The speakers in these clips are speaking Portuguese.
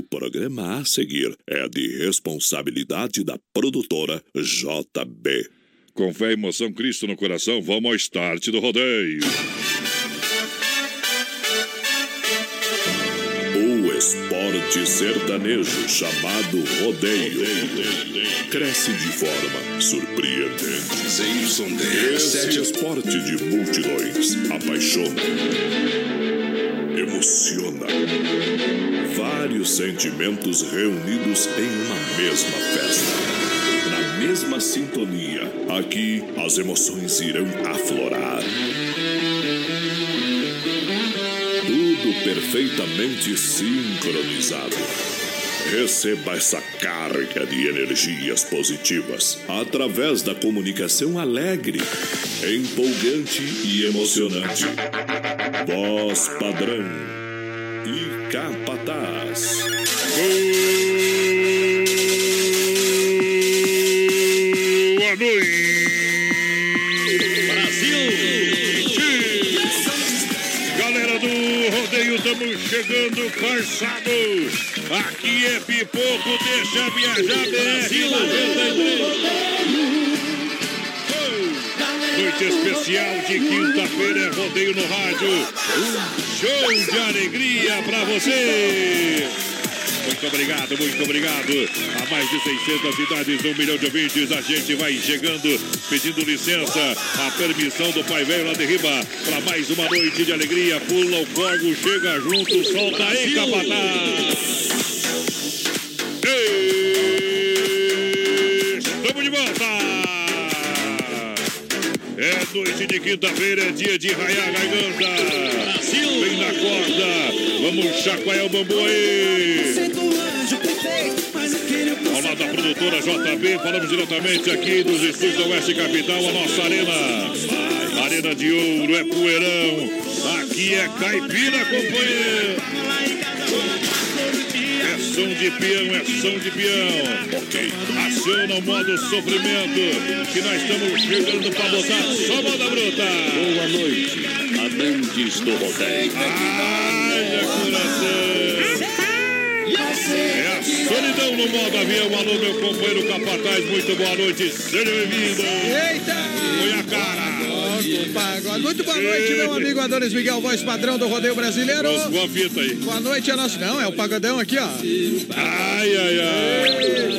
O programa a seguir é de responsabilidade da produtora JB. Com fé e emoção, Cristo no coração, vamos ao start do rodeio. O esporte sertanejo chamado rodeio cresce de forma surpreendente. Esse esporte de multidões apaixona, emociona. Vários sentimentos reunidos em uma mesma festa. Na mesma sintonia, aqui as emoções irão aflorar. Tudo perfeitamente sincronizado. Receba essa carga de energias positivas através da comunicação alegre, empolgante e emocionante. Voz padrão e capataz. Boa noite! Galera do rodeio, estamos chegando calçado. Aqui é pipoco, deixa viajar BR 93. Noite especial de quinta-feira é rodeio no rádio. Um show de alegria pra você. Muito obrigado, muito obrigado. A mais de 600 cidades, um milhão de ouvintes, a gente vai chegando, pedindo licença, a permissão do Pai Velho lá de Riba, para mais uma noite de alegria. Pula o corgo, chega junto, solta aí, capataz. Estamos de volta. É noite de quinta-feira, é dia de raiar a garganta. Vem na corda, vamos chacoalhar o bambu aí. Ao lado da produtora JB, falamos diretamente aqui dos estúdios da Oeste Capital, a nossa arena. Arena de ouro, é poeirão. Aqui é caipira, companheiro. Som de peão, é som de peão. Ok. Aciona o modo sofrimento, que nós estamos chegando para botar só moda bruta. Boa noite, amantes do rodeio. Ai, coração. É a solidão no modo avião. Alô, meu companheiro Capataz, muito boa noite. Seja bem-vindo. Eita! Põe a cara. Pagode. Muito boa noite, meu amigo Adonis Miguel, voz padrão do Rodeio Brasileiro. Roscou a fita aí. Boa noite a nosso. Não, é o pagodão aqui, ó. Ai, ai, ai.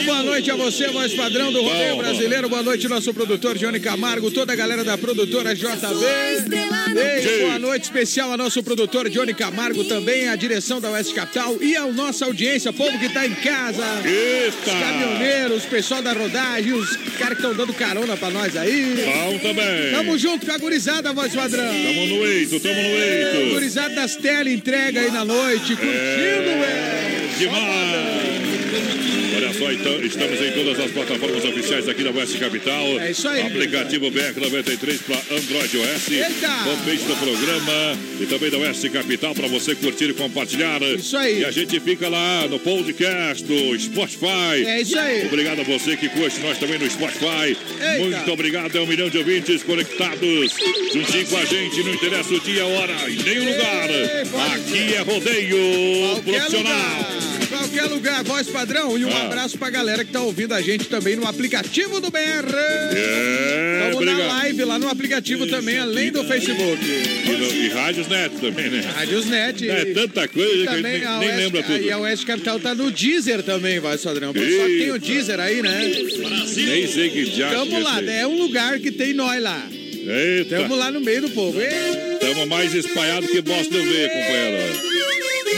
Muito boa noite a você, voz padrão do Rodeio Brasileiro. Boa noite, nosso produtor Johnny Camargo, toda a galera da produtora JB. Ei, boa noite especial ao nosso produtor Johnny Camargo, também a direção da Oeste Capital e a nossa audiência, povo que tá em casa. Eita. Os caminhoneiros, o pessoal da rodagem, os caras que estão dando carona pra nós aí. Bom também. Tamo junto com a gurizada, voz padrão. Tamo no eito, tamo no eito. Gurizada das telas entrega aí na noite, curtindo, velho. Demais. Olha só, então, estamos em todas as plataformas oficiais aqui da Oeste Capital. É isso aí. Aplicativo BR93 para Android OS. Eita. Fanpage do programa e também da Oeste Capital para você curtir e compartilhar. Isso aí. E a gente fica lá no podcast do Spotify. É isso aí. Obrigado a você que curte nós também no Spotify. Eita. Muito obrigado. É um milhão de ouvintes conectados. Juntinho com a gente, não interessa o dia, a hora e nem o lugar. Ei, Aqui é rodeio Qualquer profissional. lugar, qualquer lugar, voz padrão. E um Ah. abraço pra galera que tá ouvindo a gente também no aplicativo do BR. É, Estamos na live lá no aplicativo também, além do Facebook. E, no, e Rádios Net também, né? Rádios Net. É tanta coisa que a gente nem, a nem lembra tudo. E a Oeste Capital tá no Deezer também, voz padrão. Que tem o Eita. Deezer aí, né? Nem sei que diacho Tamo lá, é esse aí. é um lugar que tem nós lá. Eita, Tamo lá no meio do povo. Ei, estamos mais espalhados que bosta do ver, companheiro.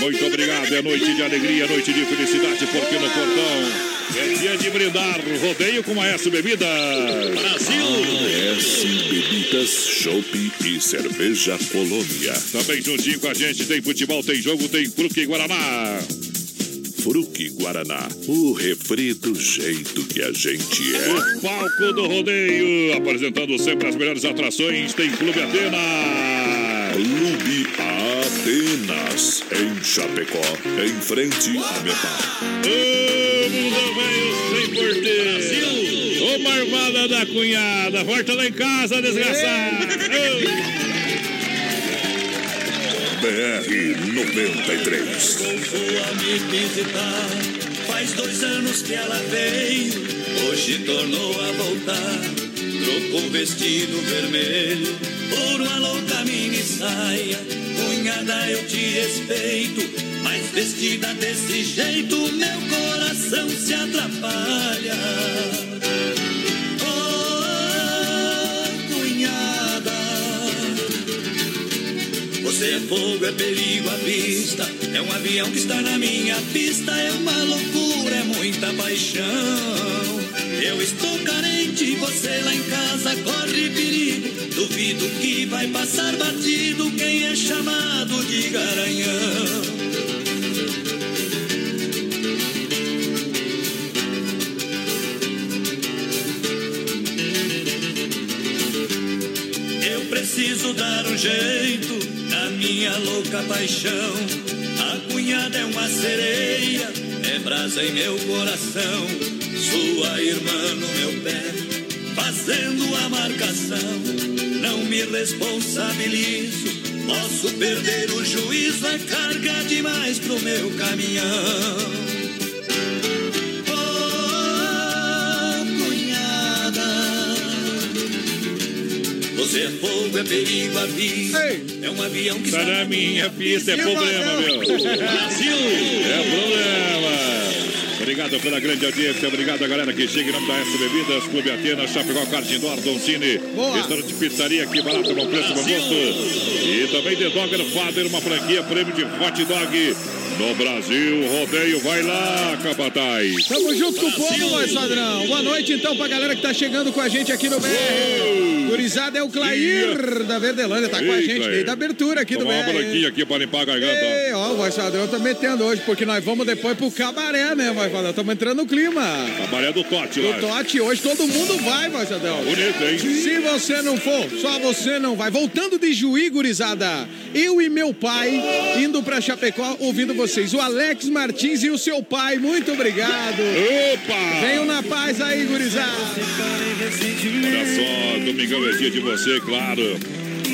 Muito obrigado, é noite de alegria, noite de felicidade, porque no portão é dia de brindar, rodeio com a S Bebida. AS Bebidas, Chopp e Cerveja Colônia. Também juntinho com a gente tem futebol, tem jogo, tem fruque Guaraná. Fruque Guaraná, o refri do jeito que a gente é. O palco do rodeio, apresentando sempre as melhores atrações, tem Clube Atena. Clube Atenas, em Chapecó, em frente a Mepar. Mundo veio sem porteiro. Ô, marvada da cunhada, volta lá em casa, desgraçada. Ô. BR 93. me visitar. Faz dois anos que ela veio, hoje tornou a voltar. Trocou vestido vermelho por uma louca mini saia. Cunhada, eu te respeito, mas vestida desse jeito, meu coração se atrapalha. Você é fogo, é perigo à vista. É um avião que está na minha pista. É uma loucura, é muita paixão. Eu estou carente, você lá em casa corre perigo. Duvido que vai passar batido quem é chamado de garanhão. Eu preciso dar um jeito minha louca paixão. A cunhada é uma sereia, é brasa em meu coração. Sua irmã no meu pé, fazendo a marcação. Não me responsabilizo, posso perder o juízo, é carga demais pro meu caminhão. Você é fogo, é perigo, aviso. É um avião que está na minha pista. É problema, meu. Brasil! É problema. Obrigado pela grande audiência, obrigado a galera que chega em nome da S Bebidas, Clube Atenas, Chapecó, Cardinor, Don Cine, restaurante pizzaria aqui barato, bom preço, bom gosto. E também The Dogger Father, uma franquia, prêmio de hot dog no Brasil. Rodeio, vai lá, Capataz. Tamo junto com o povo, voz padrão. Boa noite, então, pra galera que tá chegando com a gente aqui no BR. Gurizada é o Clair da Verdelândia, tá Ei, com a gente desde a abertura aqui Tomar do BR. uma branquinha aqui pra limpar a garganta. Ei, ó, o voz padrão tá metendo hoje, porque nós vamos depois pro cabaré, né, voz padrão? Estamos entrando no clima. Cabaré do Tote, lá. Do Tote, hoje todo mundo vai, voz padrão. Bonito, hein? Se você não for, só você não vai. Voltando de Juí, gurizada, eu e meu pai indo pra Chapecó ouvindo vocês. O Alex Martins e o seu pai, muito obrigado. Opa! Venham na paz aí, gurizada. Olha só, domingão é dia de você, claro.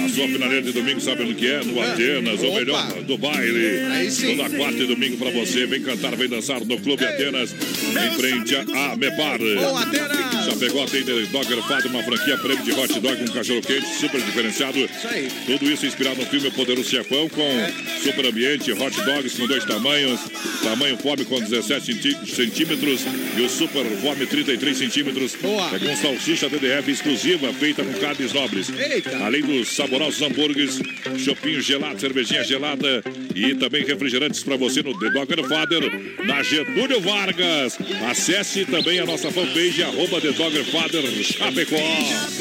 A sua finaleira de domingo, sabe o que é? No ah, Atenas, o melhor do baile. Toda quarta e domingo pra você. Vem cantar, vem dançar no Clube Ei. Atenas, em frente a Mepar. Boa, Atenas! Chapecó tem Dogger Fado, uma franquia prêmio de hot dog com cachorro quente, super diferenciado. Isso aí. Tudo isso inspirado no filme O Poderoso Chefão, com é. super ambiente, hot dogs com dois tamanhos, tamanho fome com 17 centímetros e o super fome 33 centímetros. Boa. É com salsicha DDF exclusiva, feita com carnes nobres. Eita. Além dos saborosos hambúrgueres, chopinho gelado, cervejinha gelada e também refrigerantes para você no The Dogger Father, na Getúlio Vargas. Acesse também a nossa fanpage, arroba The Dogger Father Chapecó.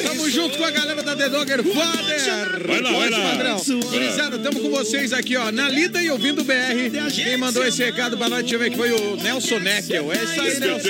Tamo junto com a galera da The Dogger Father. Vai lá, vai lá. Padrão. Gurizada, tamo com vocês aqui, ó, na lida e ouvindo BR. Quem mandou esse recado pra nós, deixa eu ver que foi o Nelson Neckel. É isso aí, Nelson.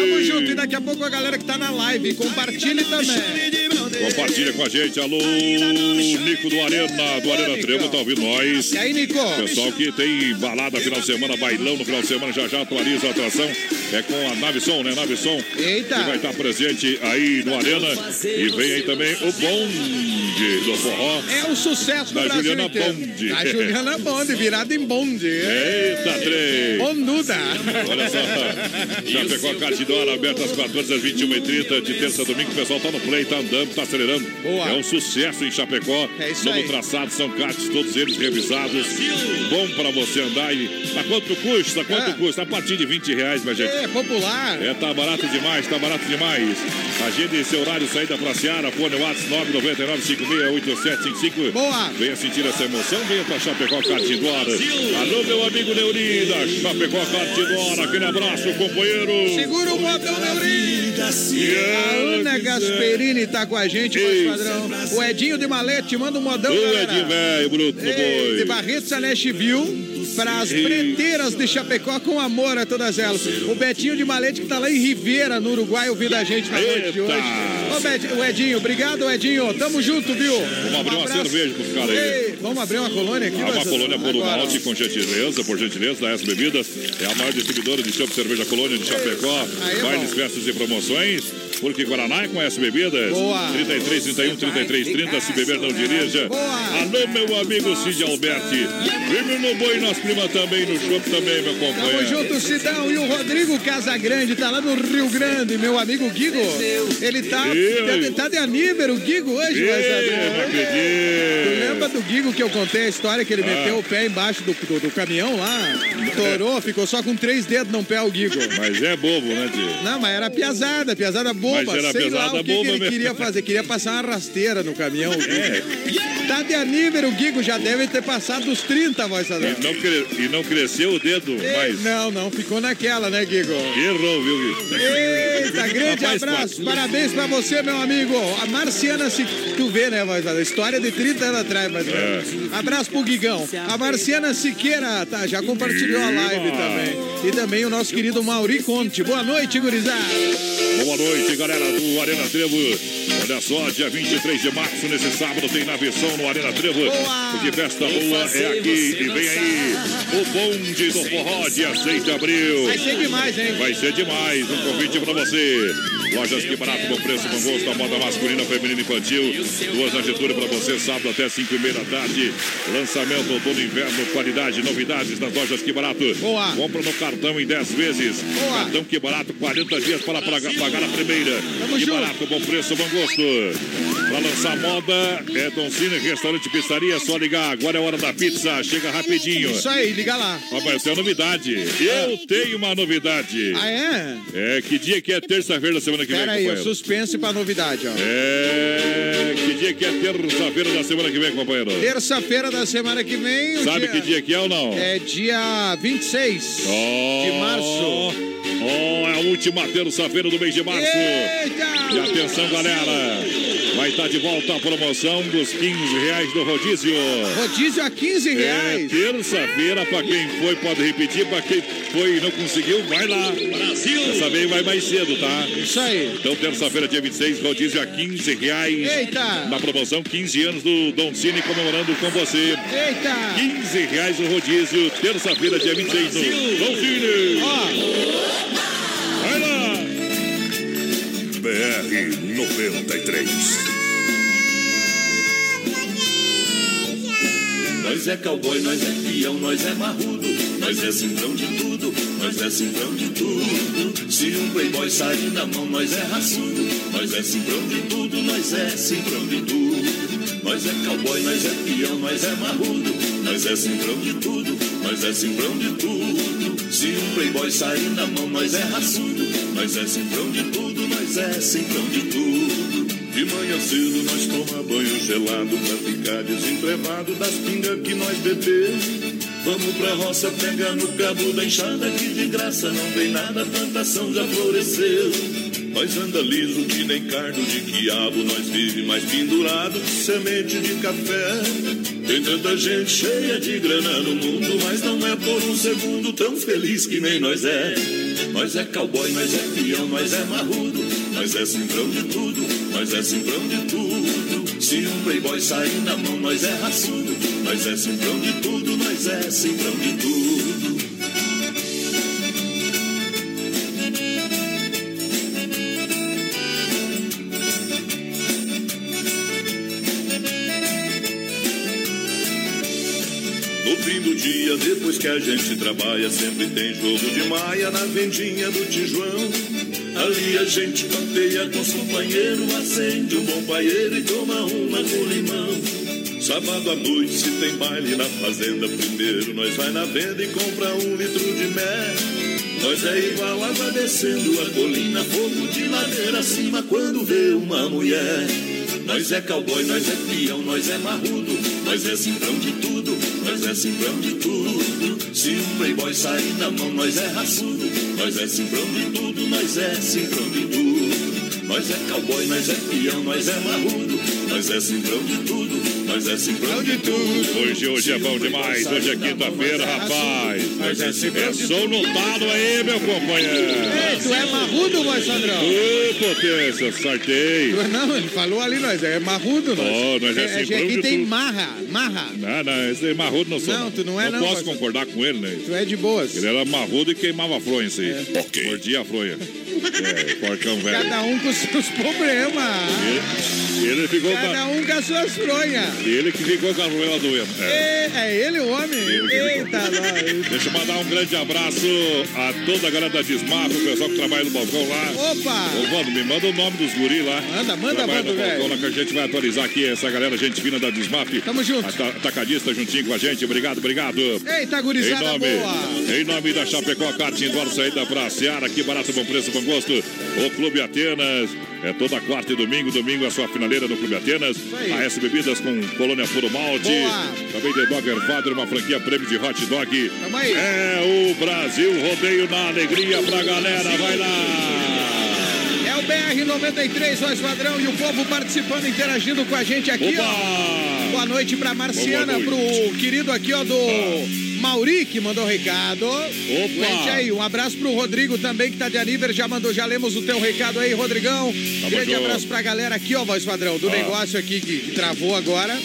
Tamo junto. E daqui a pouco a galera que tá na live, compartilhe também. Compartilha com a gente. Alô, Nico do Arena, do Arena Trevo, tá ouvindo nós. E aí, Nico? Pessoal que tem balada final de semana, bailão no final de semana, já já atualiza a atração. É com a Nave Som, né? Nave Som. Eita. Que vai estar presente aí no Arena. E vem aí também o bonde do forró. É o sucesso da Juliana inteiro. Bonde. A Juliana Bonde, virada em bonde. Eita, trem. Bonduda. Olha só. Já pegou a Cardidora aberta às 14 às 21h30 de terça a domingo. O pessoal tá no play, tá andando, tá acelerando. Boa. É um sucesso em Chapecó. É isso Novo aí. traçado, são cartes, todos eles revisados. Bom pra você andar. E a quanto custa? Quanto É. custa? A partir de 20 reais, minha gente. É, popular. É, tá barato demais, tá barato demais. Agende seu horário, saída pra Seara, fone WhatsApp 999-568755. Boa. Venha sentir essa emoção, venha pra Chapecó Cartidora. Alô, meu amigo Neuri da Chapecó Cartidora. Aquele abraço, companheiro. Segura o botão, Neuri. E A Ana ela Gasperini tá com a gente, voz Isso. padrão. O Edinho de Malete, manda um modão, O galera. Edinho velho, bruto Ei, de. Barretos a Nashville para as Ei. preteiras de Chapecó com amor a todas elas. O Betinho de Malete que tá lá em Ribeira, no Uruguai, ouvindo a gente na noite de hoje. Ô, Betinho, o Edinho, obrigado, Edinho. Tamo junto, viu? Vamos abrir uma abraço. cerveja pros caras aí. Vamos abrir uma colônia aqui? Há uma colônia por um malte, com gentileza, por gentileza, da S Bebidas. É a maior distribuidora de chopp cerveja colônia de Chapecó. Aí é Bailes, festas e promoções. Porque Guaraná é conhece bebidas. Boa. 33, 31, 33, 30, se beber não dirija. Boa. Alô, meu amigo Cid Alberti. Firme no boi, nós prima também, no show também, meu Tamo companheiro. junto, Sidão. E o Rodrigo Casagrande tá lá no Rio Grande, meu amigo Guigo. Ele tá, Ih, tá, de anímero, o Guigo, hoje, saber. não Tu acredito. lembra do Guigo que eu contei a história que ele Ah. meteu o pé embaixo do, do, do caminhão lá? Torou, ficou só com três dedos no pé o Guigo. Mas é bobo, né, tio? Não, mas era piazada, piazada boba. Mas era Sei lá o que, que ele mesmo. queria fazer. Queria passar uma rasteira no caminhão. Guigo. Tá de anímero, o Guigo já deve ter passado dos 30, voz. E não, cre- e não cresceu o dedo, mas Não, não, ficou naquela, né, Guigo? errou, viu, Gui? Eita, grande Rapaz, abraço, parabéns pra você, meu amigo. A Marciana, se tu vê, né, voz? História de 30 anos atrás, mas. É. Abraço pro Guigão. A Marciana Siqueira, tá, já compartilhou a live também. E também o nosso querido Mauri Conte. Boa noite, gurizada. Boa noite, galera do Arena Trevo. Olha só, dia 23 de março, nesse sábado, tem navegação no Arena Trevo. Porque festa boa é aqui. E vem aí o bonde do forró, dia 6 de abril. Vai ser demais, hein? Vai ser demais, um convite pra você. Lojas que barato, bom preço, bom gosto, a moda masculina, feminina e infantil. Duas na Getúlio pra você, sábado até 5 e meia da tarde. Lançamento outono inverno, qualidade, novidades nas lojas que barato. Boa. Compra no cartão em 10 vezes. Boa. Cartão que barato, 40 dias para pagar, pagar a primeira. Tamo que junto. barato, bom preço, bom gosto. Pra lançar moda, é Don Cine, restaurante e pizzaria, só ligar. Agora é hora da pizza, chega rapidinho. Isso aí, liga lá. Rapaz, tenho uma novidade. Eu tenho uma novidade. Ah, é? É, que dia que é terça-feira da semana que vem, Pera aí, o companheiro? suspense pra novidade, ó. É, que dia que é terça-feira da semana que vem, companheiro? Terça-feira da semana que vem. Sabe que dia que é ou não? É dia 26 Oh, de março. Oh, é a última terça-feira do mês de março. E Eita! atenção, galera. Vai estar de volta a promoção dos 15 reais do rodízio. Rodízio a 15 É reais. terça-feira, pra quem foi pode repetir, pra quem foi e não conseguiu, vai lá. Brasil! Dessa vez vai mais cedo, tá? Isso aí. Então, terça-feira, dia 26, rodízio a 15 reais. Eita! Na promoção, 15 anos do Don Cine comemorando com você. Eita! 15 reais o rodízio, terça-feira, dia 26, no Don Cine. Ó, BR 93. Nós é cowboy, nós é peão, nós é marrudo, nós é cifrão de tudo, nós é cifrão de tudo. Se um playboy sair na mão, nós é raçudo, nós é cifrão de tudo, nós é cifrão de tudo. Nós é cowboy, nós é peão, nós é marrudo, nós é cifrão de tudo, nós é cifrão de tudo. Se um playboy sair na mão, nós é raçudo, nós é cifrão de tudo, nós é cifrão de tudo. De manhã cedo nós toma banho gelado pra ficar desentrevado das pingas que nós bebemos. Vamos pra roça pegar no cabo da enxada que de graça não tem nada, a plantação já floresceu. Nós anda liso que nem cardo de quiabo, nós vive mais pendurado que semente de café. Tem tanta gente cheia de grana no mundo, mas não é por um segundo tão feliz que nem nós é. Nós é cowboy, nós é peão, nós é marrudo, nós é cifrão de tudo, nós é cifrão de tudo. Se um playboy sair na mão, nós é raçudo, nós é cifrão de tudo, nós é cifrão de tudo. Fim do dia, depois que a gente trabalha, sempre tem jogo de maia na vendinha do Tijuão. Ali a gente papeia com os companheiros, acende um bom paieiro e toma uma com limão. Sábado à noite, se tem baile na fazenda, primeiro nós vai na venda e compra um litro de mel. Nós é igual água descendo a colina, fogo de ladeira acima quando vê uma mulher. Nós é cowboy, nós é peão, nós é marrudo, nós é cifrão de tudo, nós é cifrão de tudo. Se um playboy sair na mão, nós é raçudo, nós é cifrão de tudo, nós é cifrão de tudo. Nós é cowboy, nós é peão, nós é marrudo, nós é simplão de tudo, nós é simplão de tudo. Hoje, hoje é bom demais, hoje é quinta-feira, rapaz. Nós é simplão É de som no talo aí, meu companheiro. Ei, tu é marrudo, voz padrão? Ô, potência, sorteio. Não, ele falou ali, nós é marrudo, nós. Ó, nós é É, simplão aqui de tem tudo. marra, marra. Não, não, esse é marrudo não sou. Não, tu não é não, posso mas- concordar com ele, né? Tu é de boas. Ele era marrudo e queimava a fronha, isso aí. Ok. Mordia a fronha. É, porcão velho. Cada um com seus problemas. Ele, ele ficou Cada um com as suas fronhas. Ele que ficou com a fronha doendo. É. É, é ele o homem? Ele que Eita, nós. Deixa eu mandar um grande abraço a toda a galera da Desmaf, o pessoal que trabalha no balcão lá. Opa! Ô, Vando, me manda o nome dos guri lá. Manda, manda, Trabalha manda, no balcão velho. lá que a gente vai atualizar aqui essa galera, gente fina da Desmaf. Tamo junto. Ata- Atacadista juntinho com a gente. Obrigado, obrigado. Eita, Em gurizada nome, boa. em nome da Chapecó Kart Indoor, saída pra Seara, aqui barato, bom preço, bom gosto. O Clube Atenas, é toda quarta e domingo, domingo a sua finaleira no Clube Atenas. A S Bebidas com Colônia Puro Malte. Boa. Também The Dogger Father, uma franquia prêmio de hot dog. É o Brasil rodeio na alegria pra galera, vai lá. É o BR-93, voz padrão, e o povo participando, interagindo com a gente aqui! Boa noite pra Marciana, Boa pro querido aqui, ó, do Mauri, que mandou recado. Gente aí, um abraço pro Rodrigo também, que tá de aniversário, já mandou, já lemos o teu recado aí, Rodrigão. Grande junto. abraço pra galera aqui, ó, voz padrão, do Ah. negócio aqui que, que travou agora.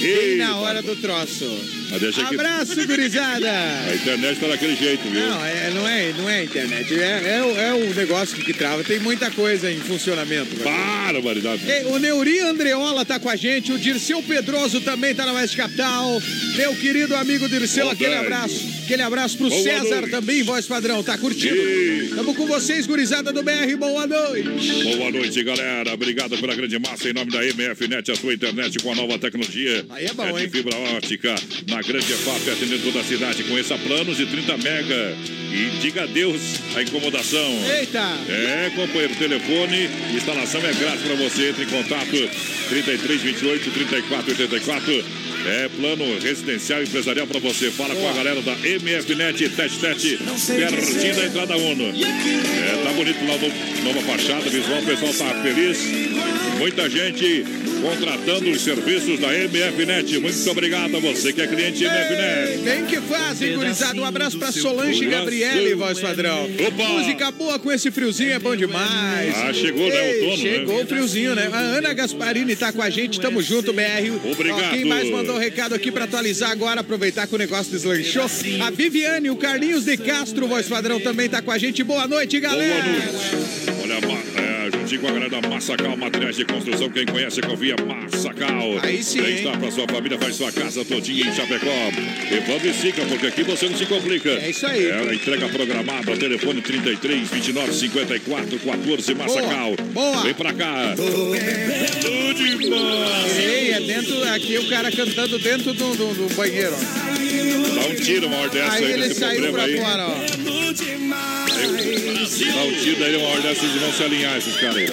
Bem na hora do troço. Que Abraço, gurizada! a internet tá daquele jeito, viu? Não, é, não, é, não é internet, é, é, o- é o negócio que, que trava. Tem muita coisa em funcionamento. velho. Barbaridade. Ei, o Neuri Andreola tá com a gente, o Dirceu Pedroso também tá na Oeste Capital. Meu querido amigo Dirceu, Ô, aquele Dani. abraço. Aquele abraço pro Boa César noite. também, voz padrão, tá curtindo? Ei. Tamo com vocês, gurizada do BR, boa noite. Boa noite, galera. Obrigado pela grande massa em nome da MFNet, a sua internet com a nova tecnologia. Aí é bom, de hein? fibra ótica na grande EFAP, atendendo toda a cidade. Conheça planos de 30 mega e diga adeus à incomodação. Eita! É, companheiro, telefone, instalação é grátis para você. Entre em contato 33 28 34 84. É plano residencial e empresarial para você. Fala com a galera da MFNet Tete Tete, pertinho da entrada Uno. É, tá bonito lá, no- nova fachada, visual, o pessoal tá feliz. Muita gente contratando os serviços da MFNet. Muito obrigado a você que é cliente MFNet. Bem que fazem, gurizada. Um abraço pra Solange coração. Gabriele, voz padrão. Opa! Música boa com esse friozinho é bom demais. Ah, chegou, né, outono, né? Chegou o friozinho, né? A Ana Gasparini tá com a gente, tamo junto, BR. Obrigado. Ó, quem mais mandou um recado aqui pra atualizar agora, aproveitar que o negócio deslanchou? A Viviane, o Carlinhos de Castro, voz padrão, também tá com a gente. Boa noite, galera. Boa noite. Olha, ma- é, juntinho com a galera da Massacal Materiais de Construção, quem conhece, confia Massacal. Aí sim, Quem hein? está pra sua família, faz sua casa todinha em Chapecó. Evandro e Sica, porque aqui você não se complica. É isso aí. É a entrega programada, telefone 33 29 54 14 Massacal. Boa. Vem pra cá. Tudo demais. Ei, é dentro aqui o cara cantando dentro do, do- do banheiro. Dá um tiro uma hora dessa Aí aí, ele saiu pra aí. fora, ó. Dá um tiro daí uma hora dessa, eles vão se alinhar, esses caras aí.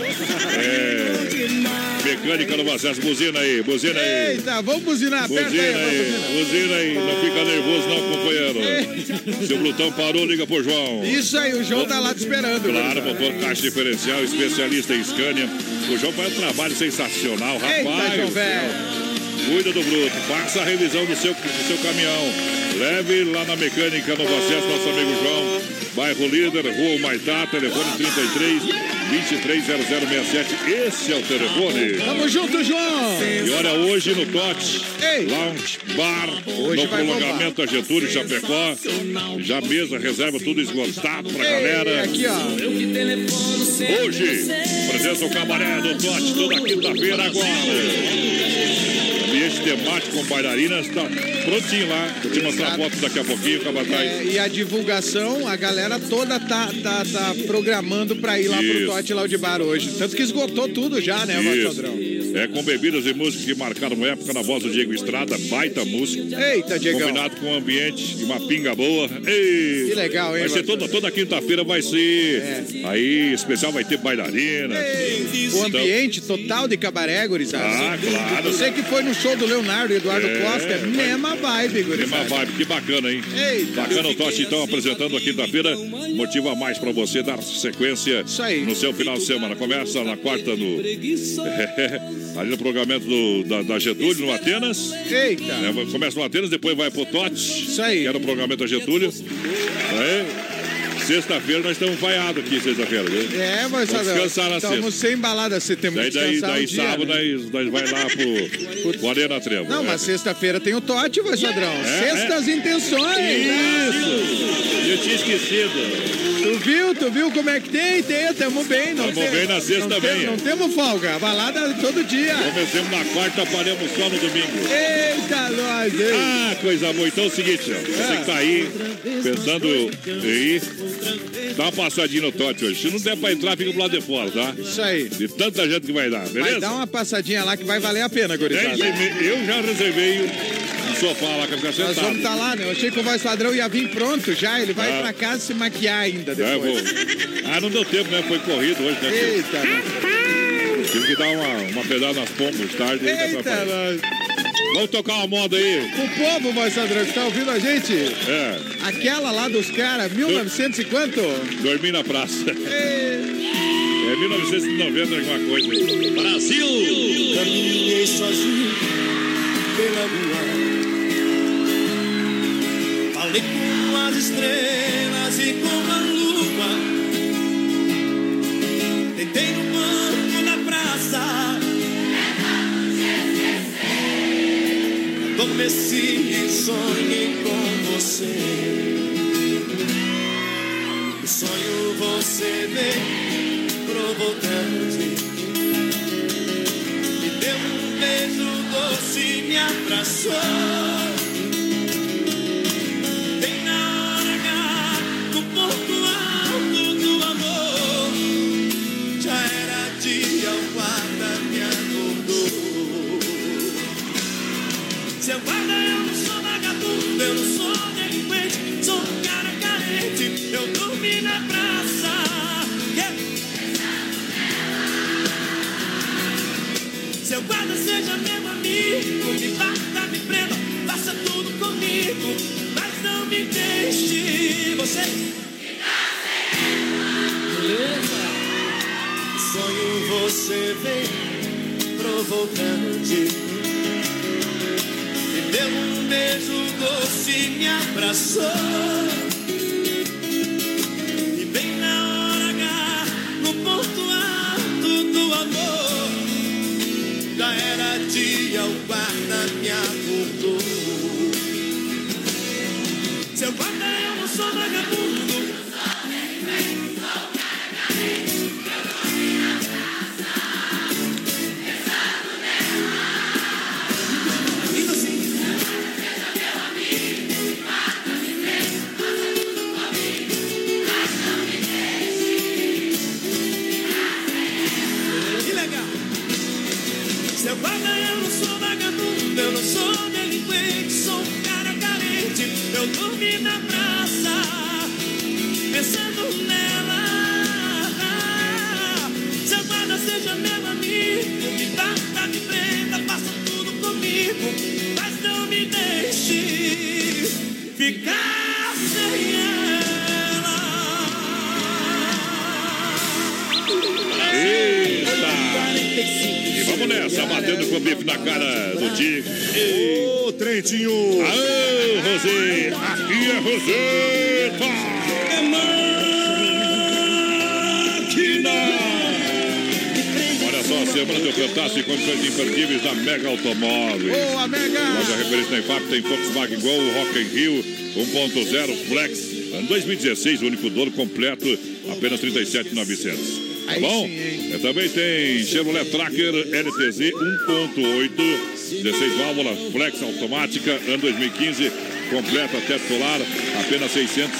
É. Mecânica no acesso, buzina aí, buzina aí. Eita, vamos buzinar, aí, Buzina aí, buzinar. buzina aí, não fica nervoso não, companheiro. Se o Blutão parou, liga pro João. Isso aí, o João tá lá te esperando. Claro, motor caixa diferencial, especialista em Scania. O João faz um trabalho sensacional, rapaz. Eita, João velho. Cuida do bruto, faça a revisão do seu, do seu caminhão. Leve lá na mecânica no acesso, nosso amigo João. Bairro Líder, Rua Maitá, telefone 33 230067. Esse é o telefone. Tamo junto, João. E olha, hoje no Tote, Ei. Lounge Bar, Hoje no prolongamento a Getúlio Chapecó. Já mesa, reserva, tudo esgotado pra Ei, galera. aqui, ó. Hoje, presença o Cabaré do Tote, toda quinta-feira agora. Temático com bailarinas, tá prontinho lá. Vou te mostrar Exato. fotos daqui a pouquinho, Cabatai. É, e a divulgação, a galera toda tá, tá, tá programando pra ir lá pro Isso. Tote Loud Bar hoje. Tanto que esgotou tudo já, né, padrão? É com bebidas e músicas que marcaram época na voz do Diego Estrada, baita música. Eita, Diegão. Combinado com um ambiente e uma pinga boa. Ei, Que legal, hein, Vai ser toda, toda quinta-feira vai ser. Aí, especial vai ter bailarina. O ambiente total de cabaré, gurizada. Ah, claro. Você que foi no show do Leonardo e Eduardo É, Costa, é mesma vibe, Mesma gurizada. vibe, que bacana, hein? Eita. Bacana o Tote, então, apresentando a quinta-feira. Motiva mais pra você dar sequência Isso aí. no seu final de semana. Começa na quarta no. Ali no programamento do, da, da Getúlio, no Atenas. Eita. É, começa no Atenas, depois vai pro Tote. Isso aí. Que é no programamento da Getúlio. Aí, Sexta-feira nós estamos vaiados aqui, sexta-feira, viu? É, mas Vamos descansar na Estamos sexta. sem balada, você temos Daí, que daí, descansar daí um dia, sábado né? nós, nós vai lá pro, pro Arena Trevo. Não, né? mas sexta-feira tem o Tote, voz padrão. É, Sextas intenções. né? Isso! Eu tinha esquecido. Tu viu? Tu viu como é que tem? Tem, tamo bem. Não Tamo tem- bem na sexta não também, tem-. Não temos folga. Balada todo dia. Comecemos na quarta, paremos só no domingo. Eita, nós, hein? Ah, coisa boa. Então é o seguinte, ó. Você que tá aí pensando em ir, dá uma passadinha no Tote hoje. Se não der pra entrar, fica pro lado de fora, tá? Isso aí. De tanta gente que vai dar, beleza? Vai dar uma passadinha lá que vai valer a pena, gurizada. Eu já reservei sofá lá ficar Nós sentado. vamos estar lá, né? Eu achei que o voz padrão ia vir pronto já. Ele vai Ah. pra casa se maquiar ainda É, vou. depois. Ah, não deu tempo, né? Foi corrido hoje, né? Eita, nós. Tive que dar uma, uma pedada nas pombas tarde. Eita, nós. Vamos tocar uma moda aí. O povo, voz padrão, que tá ouvindo a gente. É, Aquela lá dos caras, 1900 e quanto? dormir na praça. Ei, É 1990 alguma coisa. Brasil! Caminhei sozinho pela rua. Falei com as estrelas e com a lua. Deitei no banco da praça. Adormeci e sonhei com você. O sonho você veio provocante. Me deu um beijo doce, me abraçou. Seu guarda, eu não sou vagabundo, eu não sou delinquente, sou um cara carente. Eu dormi na praça. Yeah. Seu guarda seja meu amigo, me bata, me prenda, faça tudo comigo, mas não me deixe você. Beleza? Sonho você vem provocante. Me deu um beijo doce, me abraçou. E bem na hora H, no ponto alto do amor. Já era dia, o guarda me acordou. Seu guarda, eu não sou vagabundo. 1.0 Flex. Ano 2016, o único dono completo, apenas 37,900. Tá bom? sim, também tem Chevrolet Tracker LTZ 1.8, 16 válvulas Flex automática, ano 2015, completo até solar, apenas 600,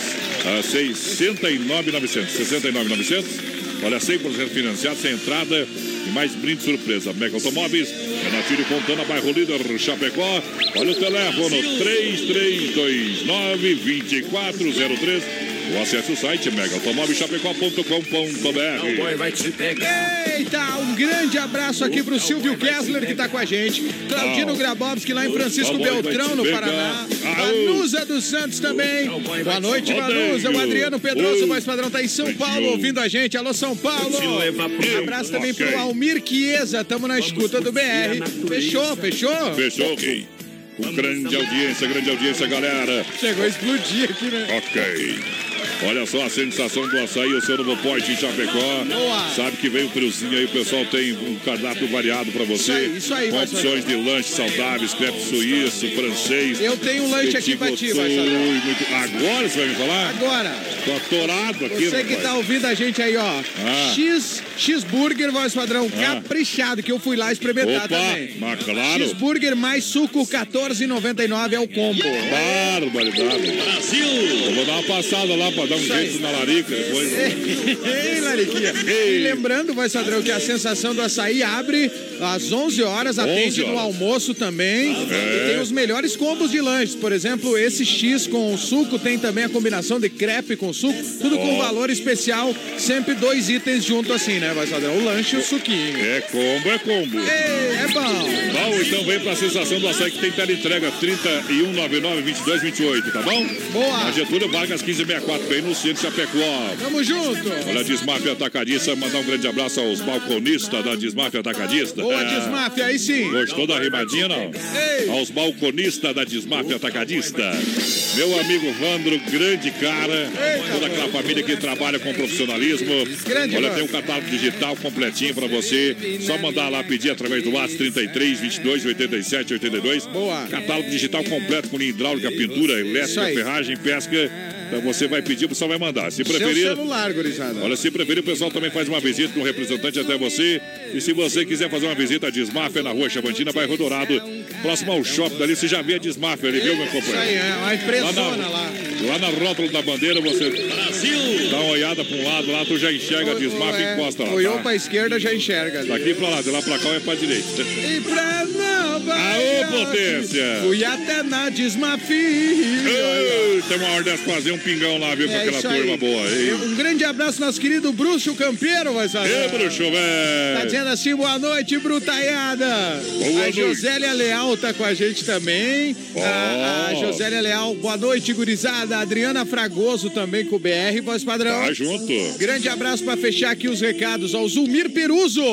ah, 69,900. 69,900. Olha, 100% financiado, sem entrada e mais brinde surpresa. Mega Automóveis, é na Tírio Fontana, bairro Líder, Chapecó. Olha o teléfono, 3329-2403. Ou acesse o site vai te pegar. Eita, um grande abraço aqui pro Silvio Kessler que tá com a gente. Claudino. Grabowski lá em Francisco Beltrão, no. Paraná. Vanusa dos Santos também. Boa noite. Vanusa. O Adriano Pedroso, voz padrão, tá em São Paulo ouvindo a gente. Alô, São Paulo. te levar pro- Um abraço também pro Almir Chiesa. Tamo na escuta do BR. Fechou, fechou? Fechou, ok. Com grande audiência, grande audiência, galera. Chegou a explodir aqui, né? Ok. Olha só a sensação do açaí, o seu novo pote em Chapecó. Boa. Sabe que vem o friozinho aí, o pessoal tem um cardápio variado pra você. Isso aí, isso aí, Com opções de lanches saudáveis, crepe suíço, francês. Eu tenho um lanche aqui pra ti, vai, muito... Agora você vai me falar? Agora, Tô atorado aqui, você que tá ouvindo a gente aí, ó. Ah. X, X-Burger, voz padrão, caprichado, que eu fui lá experimentar Opa, também. mas claro. Cheeseburger mais suco, 14,99 é o combo. Barbaridade. Brasil! Eu vou dar uma passada lá pra dar um jeito na larica depois. Ei, Lariquinha. E lembrando, vai Sadrão, que a sensação do açaí abre às 11 horas, atende 11 no horas. almoço também. É. E tem os melhores combos de lanches. Por exemplo, esse X com suco tem também a combinação de crepe com suco, tudo com valor especial. Sempre dois itens junto assim, né, vai Sadrão? O lanche e o suquinho. É combo, é combo. Ei, é bom. Bom, então vem pra sensação do açaí que tem tela entrega 3199-2228, tá bom? Boa. Na Getúlio Vargas 1564, bem no centro Chapecó. Tamo junto. Olha a Desmafia Atacadista, mandar um grande abraço aos balconistas da Desmafia Atacadista. Boa, É. Desmafia, aí sim. Gostou da rimadinha, não? Ei. Aos balconistas da Desmafia Atacadista. Meu amigo Vandro, grande cara. Toda aquela família que trabalha com profissionalismo. Grande, Olha, tem um catálogo digital completinho pra você. Só mandar lá pedir através do WhatsApp 33 22 87 82. Boa. Catálogo digital completo com hidráulica, pintura, elétrica, aí. ferragem, pesca. Então você vai pedir, você vai mandar. Se Seu preferir, celular, gurizada. Olha, se preferir, o pessoal também faz uma visita com um representante até você. E se você quiser fazer uma visita à Desmafia na rua Chavantina, bairro Dourado, próximo ao shopping dali, você já vê a Desmafia ali, viu, meu Isso aí, companheiro? é uma Lá empresona na, lá. lá na rótula da bandeira, você Brasil! dá uma olhada para um lado, lá tu já enxerga a Desmafia e encosta lá. Olhou Tá? pra esquerda, já enxerga. ali. Daqui pra lá, de lá pra cá é pra direita. E pra Nova Aô, potência! Fui até na Desmafia. Ei, Tem uma hora dessa fazer um pingão lá, viu, com É aquela turma aí. boa. Ei, Um grande abraço, nosso querido Bruxo Campeiro, vai saber. Ei bruxo, Tá velho! dizendo assim, boa noite, Brutaiada. Boa a. Josélia Leal tá com a gente também. A, a Ó. Josélia Leal, boa noite, gurizada. A Adriana Fragoso também com o BR, voz padrão. Tá junto. Grande abraço pra fechar aqui os recados ao Zulmir Peruso.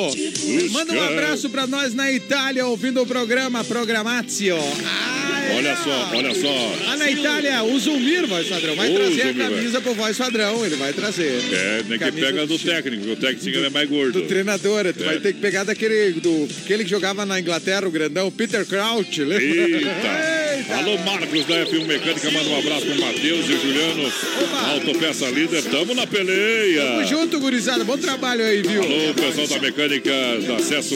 Manda um abraço pra nós na Itália, ouvindo o programa Programazio. Ai, Olha só, olha só. Lá na Itália, o Zulmir, voz padrão, vai Ô, trazer a camisa pro voz padrão. Ele vai trazer. É, nem que pega do técnico, porque o técnico é mais gordo. Do treinador, tu É. vai ter que pegar daquele do aquele que jogava na Inglaterra, o grandão, Peter Crouch. lembra? Eita! Eita. Alô, Marcos da F1 Mecânica, manda um abraço pro Matheus e o Juliano. Opa. Autopeça líder, tamo na peleia. Tamo junto, gurizada. Bom trabalho aí, viu? Alô, pessoal da mecânica, da acesso,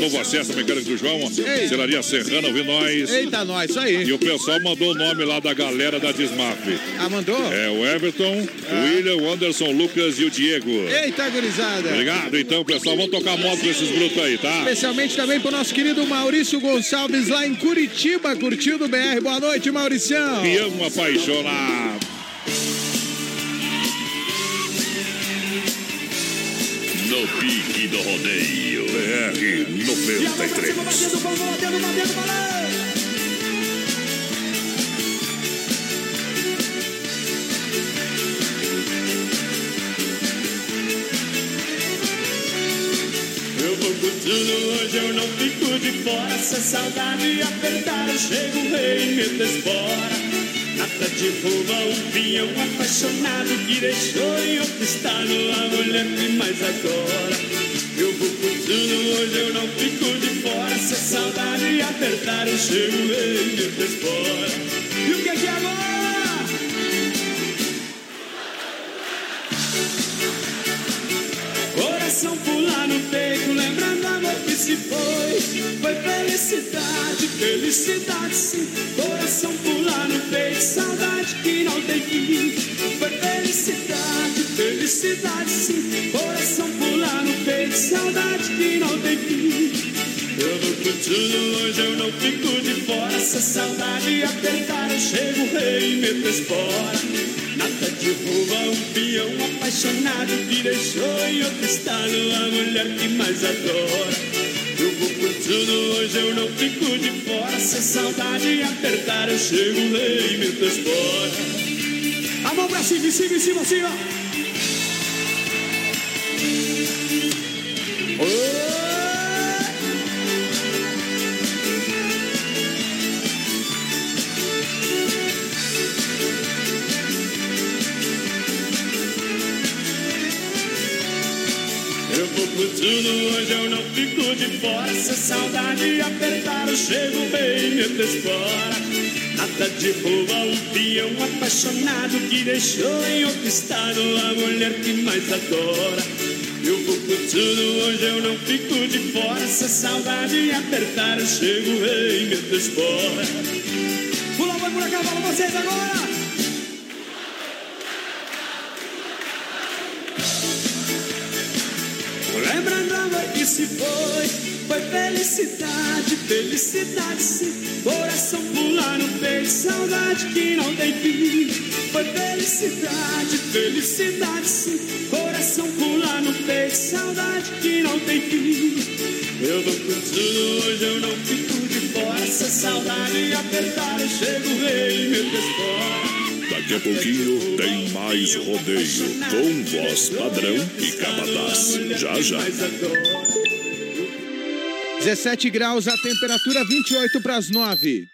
novo acesso à mecânica do João, Ei. Serrana, ouvindo nós. Eita, nós, isso aí. E o pessoal mandou o nome lá da galera da Desmaf. Ah, mandou? É o Everton, o William, o Anderson, o Lucas e o Diego. Eita, gurizada. Obrigado, então, pessoal. Vamos tocar moto com esses brutos aí, tá? Especialmente também pro nosso querido Maurício Gonçalves lá em Curitiba, curtindo o BR. Boa noite, Mauricião. Me amo apaixonado. No pique do rodeio. BR 93. Curtindo hoje, eu não fico de fora. Se a saudade apertar, eu chego rei e meto espora. Nada derruba um pinhão apaixonado que deixou em outro estado a mulher que mais agora. Eu vou curtindo hoje, eu não fico de fora. Se a saudade apertar, eu chego rei e meto espora. E o que é que agora? Coração pular no peito, lembrando amor que se foi. Foi felicidade, felicidade sim. Coração pular no peito, saudade que não tem fim. Foi felicidade, felicidade sim. Coração pular no peito, saudade que não tem fim. Eu vou curtindo hoje, eu não fico de fora. Se a saudade apertar, eu chego rei e meto espora. Nada de rouba um peão apaixonado que deixou em outro estado a mulher que mais adora. Eu vou por tudo, hoje eu não fico de fora. Se a saudade apertar, eu chego, rei, me transpora. A mão pra cima, em cima, em cima, assim. Eu tudo, hoje eu não fico de fora. Se a saudade apertar, eu chego bem, me transpora. Nada de rouba um peão apaixonado que deixou em outro estado a mulher que mais adora. Eu vou por tudo, hoje eu não fico de fora. Se a saudade apertar, eu chego bem, me transpora. Pula, vai por cavalo, vocês agora! Que se foi, foi felicidade, felicidade sim. Coração pular no peito, saudade que não tem fim. Foi felicidade, felicidade sim. Coração pular no peito, saudade que não tem fim. Eu vou por tudo, hoje eu não fico de fora. Se a saudade apertar, eu chego, rei, meu fora. Daqui a pouquinho tem mais rodeio com voz padrão e capataz. Já já. 17 graus, a temperatura 28 para as 9.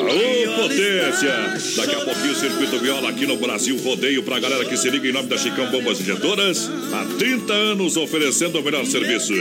Aô, potência! Daqui a pouquinho o Circuito Viola aqui no Brasil Rodeio pra galera que se liga em nome da Chicão Bombas Injetoras. Há 30 anos oferecendo o melhor serviço.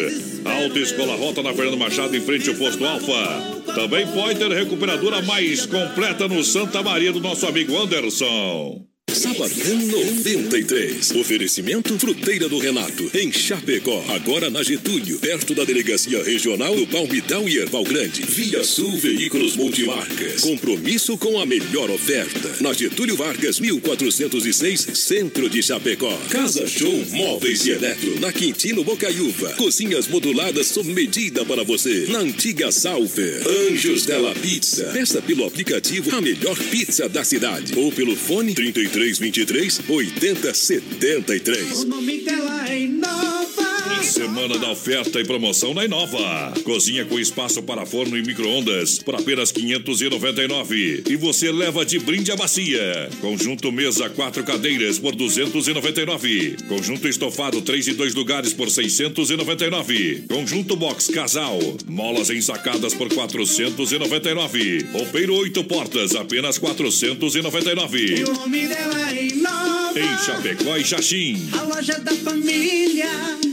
Alta Escola Rota na Fernando Machado em frente ao posto Alfa. Também Pointer Recuperadora mais completa no Santa Maria do nosso amigo Anderson. Sabadão 93. Oferecimento Fruteira do Renato, em Chapecó. Agora na Getúlio, perto da Delegacia Regional do Palmitão e Erval Grande. Via Sul Veículos Multimarcas. Compromisso com a melhor oferta. Na Getúlio Vargas, 1406, Centro de Chapecó. Casa Show Móveis e Eletro, na Quintino Bocaiúva. Cozinhas moduladas sob medida para você. Na antiga Salver. Anjos Della Pizza. Peça pelo aplicativo a melhor pizza da cidade. Ou pelo fone 33 23 80 73. O nome dela é Inova. Semana da oferta e promoção na Inova. Cozinha com espaço para forno e micro-ondas por apenas 599. E você leva de brinde a bacia. Conjunto mesa quatro cadeiras por 299. Conjunto estofado três e dois lugares por 699. Conjunto box casal. Molas ensacadas por 499. Roupeiro oito portas apenas 499. E o nome dela é Inova. Em Chapecó e Xaxim. A loja da família.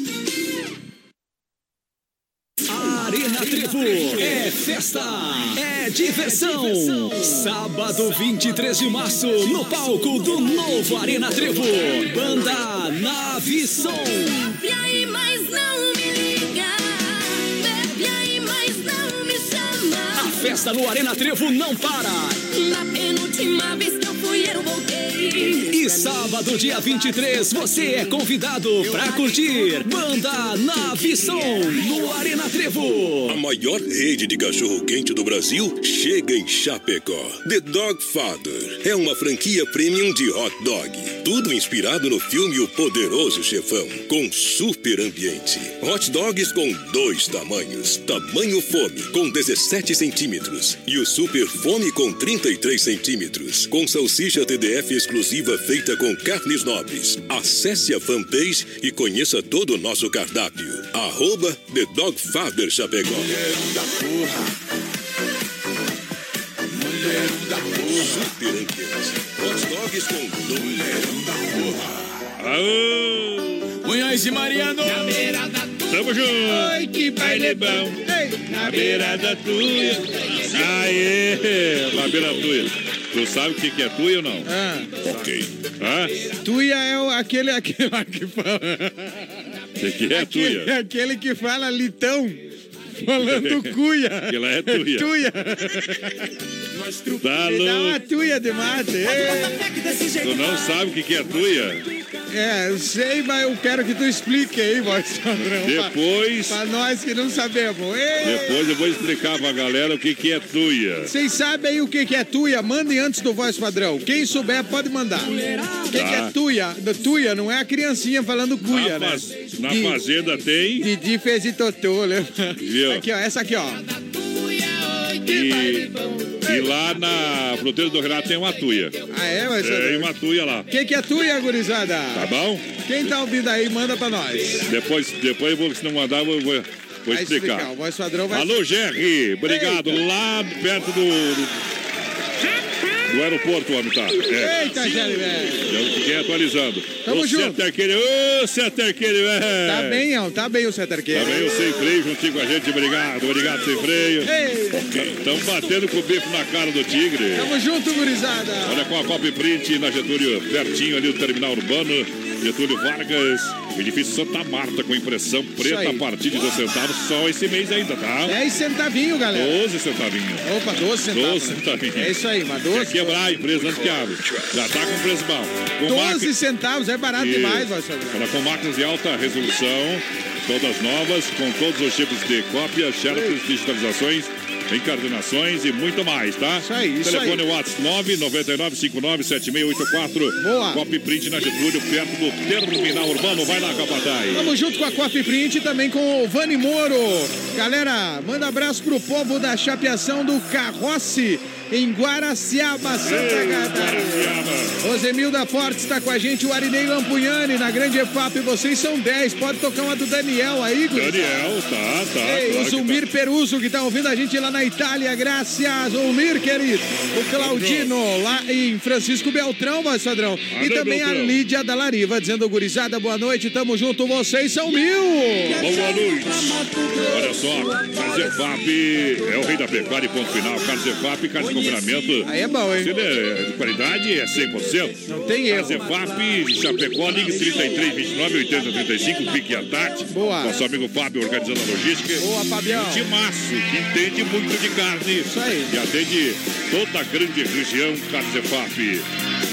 É festa, é diversão. Sábado 23 de março, no palco do novo Arena Trevo. Banda Nave Som. Bebe aí, mas não me liga. Bebe aí, mas não me chama. A festa no Arena Trevo não para. Na penúltima vez que eu fui, eu voltei. E sábado, dia 23, você é convidado pra curtir Banda Nave Som no Arena Trevo. A maior rede de cachorro-quente do Brasil chega em Chapecó. The Dog Father é uma franquia premium de hot dog. Tudo inspirado no filme O Poderoso Chefão, com super ambiente. Hot dogs com dois tamanhos. Tamanho fome, com 17 centímetros. E o super fome com 33 centímetros. Com salsicha TDF feita com carnes nobres. Acesse a fanpage e conheça todo o nosso cardápio. Arroba The Dog Father Chapecó. Super ambiente. Hot dog blogs com Mulherão da Porra. Aô! Munhões e Mariano. Tamo junto! Oi, que baile bom. Ei, Na beira da tuia. Aê! Na beira da tuia. Tu sabe o que que é tuia ou não? Ah, Ok. Hã? tuia é o- aquele, aquele lá que fala. O que que é Aquele, tuia? aquele que fala litão. Falando cuia. Aquilo é tuia. tuia. Tá Me dá uma tuia de mate. Ei. Tu não sabe o que que é tuia? É, eu sei, mas eu quero que tu explique aí, voz padrão. Depois, Pra, pra nós que não sabemos. Ei. depois eu vou explicar pra galera o que que é tuia. Vocês sabem aí o que, que é tuia? Mandem antes do voz padrão. Quem souber pode mandar. O que, que é Tá. tuia? Da tuia não é a criancinha falando cuia, Na, né? faz- na Di- fazenda tem Didi fez e totô, né? Viu? Aqui, ó, essa aqui, ó. E, e lá na fruteira do Renato tem uma tuia. Ah, é, voz Tem padrão? uma tuia lá. O que, é tuia, gurizada? Tá bom? Quem tá ouvindo aí, manda pra nós. Depois, depois eu vou, se não mandar, eu vou, vou, vou Vai explicar. O voz padrão vai Alô, Jerry, obrigado. Eita. Lá perto do, do, do aeroporto, homem, tá? É. Eita, Jerry, velho. Fiquei atualizando. Tamo Ô, junto. Seterqueire, ô, Seterqueire, velho. Tá bem, ó. Tá bem o Seterqueiro. Também o Sem Freio juntinho com a gente, obrigado, obrigado, Sem Freio. Ei, Estamos batendo com o bife na cara do tigre. tamo junto, gurizada. Olha com a Copy Print na Getúlio, pertinho ali do terminal urbano. Getúlio Vargas, edifício Santa Marta, com impressão preta a partir de 12 centavos, só esse mês ainda, tá? 10 centavinho, galera. 12 centavinhos. Opa, 12 centavos. 12 né? centavinhos. É isso aí, mas Quer 12. quebrar a empresa antes que abre. Já tá com preço bom. Com 12 máquina- centavos, é barato Isso. demais, padrão. Olha, com máquinas de alta resolução, todas novas, com todos os tipos de cópia, xerox, digitalizações, encardenações e muito mais, tá? Isso aí, isso Telefone aí. WhatsApp 999597684. Boa. Copy Print na Getúlio, perto do Terminal Urbano. Vai lá, Capataz. Tamo junto com a Coffee Print e também com o Vani Moro. Galera, manda abraço pro povo da chapeação do Carroce em Guaraciaba, Santa Catarina. Rosemilda Fortes está com a gente, o Arinei Lampugnani na Grande EFAP. Vocês são 10. Pode tocar uma do Daniel aí, gurizada. Daniel, tá, tá. Ei, claro o que Zulmir tá. Peruso, que tá ouvindo a gente lá na Itália. Graças, Zulmir, querido. O Claudino, lá em Francisco Beltrão, voz padrão. E também a Beltrão. Lídia da Lariva, dizendo, gurizada, boa noite, tamo junto, vocês são mil. Boa noite. Olha só, Carzefap é o rei da pecuária e ponto final. Carzefap, carne de confinamento. Aí é bom, hein? É de qualidade, é 100%. Não tem erro. Carzefap, Chapecó, ligue 33, 29, 80, 35, pique a tarde. Boa. Nosso amigo Fábio organizando a logística. Boa, Fabião. Um timaço que entende muito de carne. Isso aí. E atende toda a grande região Carzefap.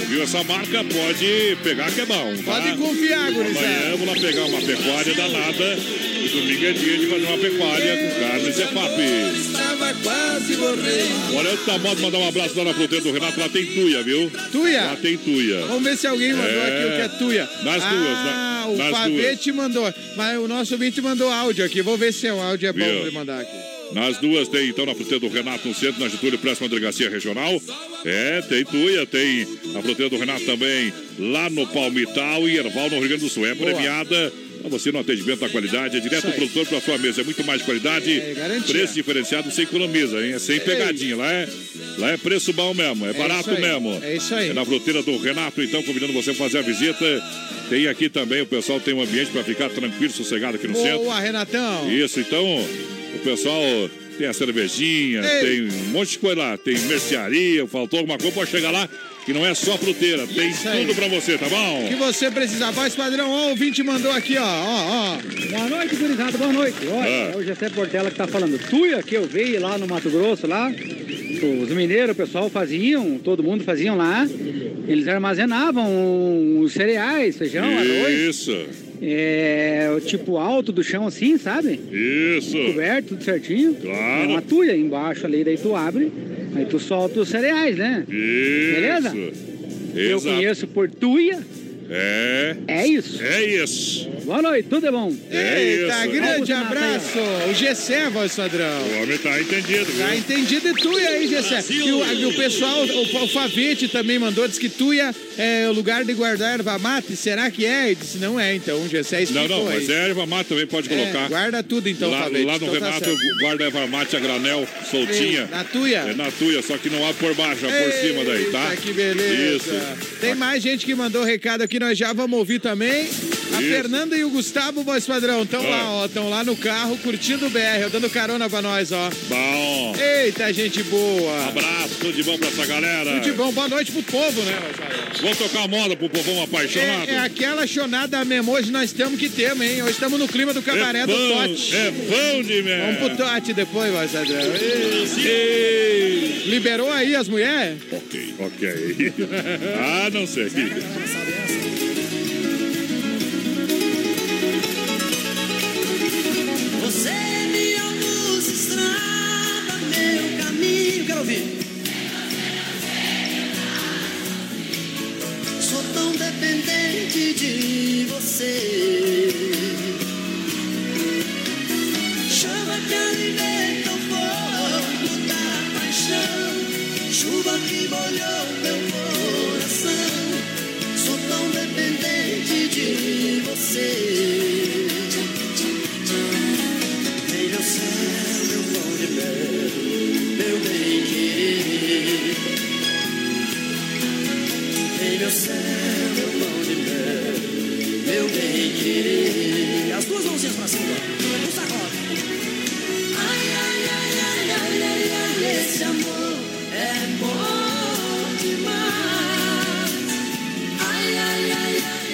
Ouviu essa marca? Pode pegar que é bom. tá? Pode confiar, Amanhã gurizada. vamos lá pegar uma pecuária danada. E domingo é dia de fazer uma pecuária com carne Zefap. Estava quase morrendo. Olha, tá modo mandar um abraço lá na fruteira do Renato. Lá tem tuia, viu? Lá Tuia. tem tuia. Vamos ver se alguém mandou É. aqui o que é tuia. Nas ah, duas, na- o Pavete mandou. Mas o nosso ouvinte mandou áudio aqui. Vou ver se o áudio é bom Viu? de mandar aqui. Nas duas tem então na fruteira do Renato no centro, na Getúlio, próxima delegacia regional. É, tem tuia, tem a fruteira do Renato também lá no Palmital e Erval no Rio Grande do Sul. É Boa. premiada. Pra você no atendimento da qualidade, é direto do produtor para sua mesa. É muito mais qualidade. É, preço diferenciado, sem economiza, hein? É sem pegadinha. Lá é, lá é preço bom mesmo, é, barato isso aí, mesmo. é isso aí. É na fruteira do Renato, então, convidando você a fazer a visita. Tem aqui também, o pessoal tem um ambiente para ficar tranquilo, sossegado aqui no centro. Boa, Renatão. Isso, então o pessoal tem a cervejinha, Ei. tem um monte de coisa lá, tem mercearia, faltou alguma coisa, pode chegar lá, que não é só fruteira, tem Isso aí. tudo pra você, tá O bom? que você precisar. Voz padrão, ó, o ouvinte mandou aqui, ó. ó, ó. Boa noite, gurizada, boa noite. Olha, Ah. é o Gessé Portela que tá falando. Tuia que eu vi lá no Mato Grosso, lá, os mineiros, o pessoal faziam, todo mundo faziam lá, eles armazenavam os cereais, feijão, arroz, Isso, é, o tipo alto do chão assim, sabe? isso. Coberto, tudo certinho. Claro. É uma tuia embaixo ali, daí tu abre, aí tu solta os cereais, né? Isso. Beleza? Eu Exato. conheço por tuia É. É isso. É isso. Boa noite, tudo é bom. É Eita, isso. grande abraço. O Gessé, voz padrão. O homem tá entendido, viu? Tá entendido e Tuia aí, Gessé. E o, e o pessoal, o, o Favete também mandou, disse que Tuia é o lugar de guardar erva mate. Será que é? Ele disse, não é, então. O Gessé Não, explicou não, mas aí. é erva mata também pode É, colocar. guarda tudo então, lá, Favete. lá no Então tá Renato, certo. guarda erva mate a granel, soltinha. Na Tuia? É na tuia, só que não há por baixo, há por cima daí, tá? Eita, que beleza. Isso. Tem mais gente que mandou recado aqui, nós já vamos ouvir também. A. Fernanda e o Gustavo, voz padrão, estão É. lá, ó, estão lá no carro curtindo o BR, ó, dando carona pra nós, ó. Bom. Eita, gente boa. Abraço, tudo de bom pra essa galera. Tudo de bom, boa noite pro povo, né? Vamos tocar moda pro povão apaixonado? É, é aquela chonada mesmo, hoje nós temos que ter, hein? Hoje estamos no clima do cabaré É do bom, Tote. É bom de merda. Vamos pro Tote depois, voz padrão. Ei. Liberou aí as mulheres? Ok, ok. ah, não sei. Quero ouvir. Sou tão dependente de você. Chama que alimenta o fogo da paixão. Chuva que molhou meu coração. Sou tão dependente de você. Meu céu, meu pão de mel, meu bem querer. As duas mãozinhas pra cima, no sacode. Ai, ai, ai, ai, ai, ai, ai, esse amor é bom demais. Ai, ai, ai, ai, ai, ai,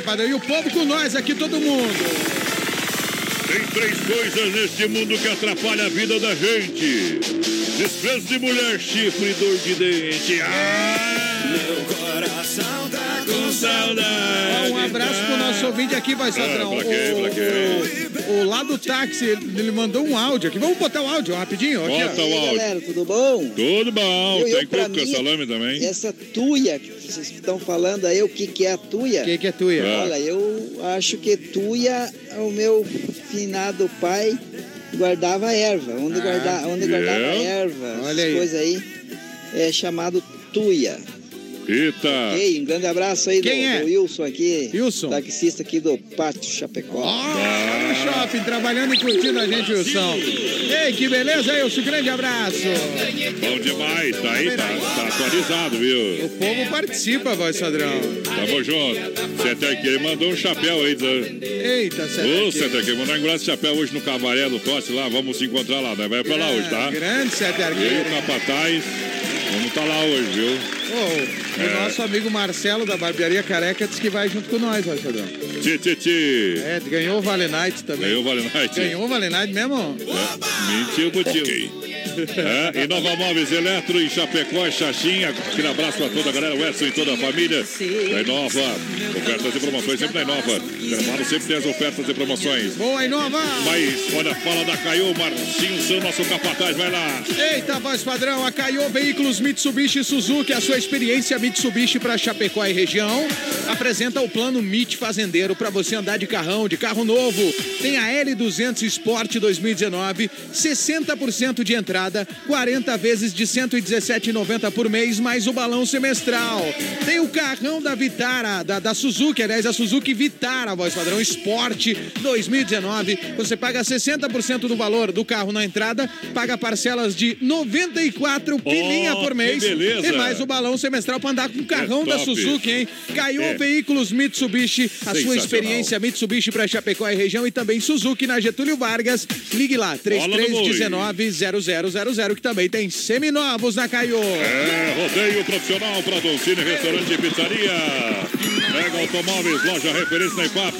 vai, padrão. E o povo com nós aqui, todo mundo. Tem três coisas neste mundo que atrapalham a vida da gente: desprezo de mulher, chifre e dor de dente. Ah, Meu coração tá com saudade. Um abraço pro nosso ouvinte aqui, vai, Sadrão. pra quê, O-? O, o lá do táxi, ele, mandou um áudio aqui. Vamos botar o áudio rapidinho? Aqui, Bota ó. o áudio. Galera, tudo bom? Tudo bom. Eu- eu, Tem pra coco com salame também? Essa tuia que vocês estão falando aí, o que, que é a tuia? O que, que é tuia? É. Olha, eu acho que tuia, o meu finado pai guardava erva. Onde, Ah, guarda, onde é? guardava erva, Olha essas aí. coisas aí, é chamado tuia. Eita! Ok, um grande abraço aí Quem do, é? do Wilson aqui. Wilson. Taxista aqui do Pátio Chapecó. Tá no shopping, trabalhando e curtindo a gente, Wilson. Ei, que beleza, Wilson. Grande abraço. Bom demais, tá aí, tá, tá atualizado, viu? O povo participa, voz padrão. Tamo junto. Sete aqui, ele mandou um chapéu aí. né? Eita, Ô, Sete Sete aqui, mandar um esse chapéu hoje no Cabaré do Tosse lá. Vamos se encontrar lá, né? Vai pra lá hoje, tá? Grande Sete Eu e o. Capataz, vamos estar lá hoje, viu? Ô, É. O nosso amigo Marcelo da Barbearia Careca disse que vai junto com nós, padrão. Tchê, tchê, tchê. É, ganhou o Vale Night também. Ganhou o Vale Night. Ganhou o Vale Night mesmo? Mentiu, motivo. É, Inova Móveis Eletro em Chapecó, e Xaxim. Aquele abraço pra toda a galera, o Edson e toda a família. Da Inova. Ofertas e promoções sempre da Inova. Gramado sempre tem as ofertas e promoções. Boa, Inova! Mas, olha, fala da Caiô, Marcinho São, nosso capataz, vai lá. Eita, voz padrão, a Caio Veículos Mitsubishi Suzuki, a sua experiência Mitsubishi para Chapecó e região, apresenta o plano MIT Fazendeiro para você andar de carrão, de carro novo. Tem a L200 Sport 2019, 60% de entrada, 40 vezes de 117,90 por mês, mais o balão semestral. Tem o carrão da Vitara, da, da Suzuki, aliás, a Suzuki Vitara, voz padrão Sport 2019. Você paga 60% do valor do carro na entrada, paga parcelas de 94 pilinha por mês. beleza. E mais o balão semestral para andar com o carrão É da. Suzuki, hein? Caiu É. Veículos Mitsubishi, a sua experiência Mitsubishi para Chapecó e região e também Suzuki na Getúlio Vargas. Ligue lá, Bola no boi. 3319-0000, que também tem seminovos na Caiu. É, rodeio profissional para Dolcine, restaurante e pizzaria. Mega Automóveis, loja referência na IPAP.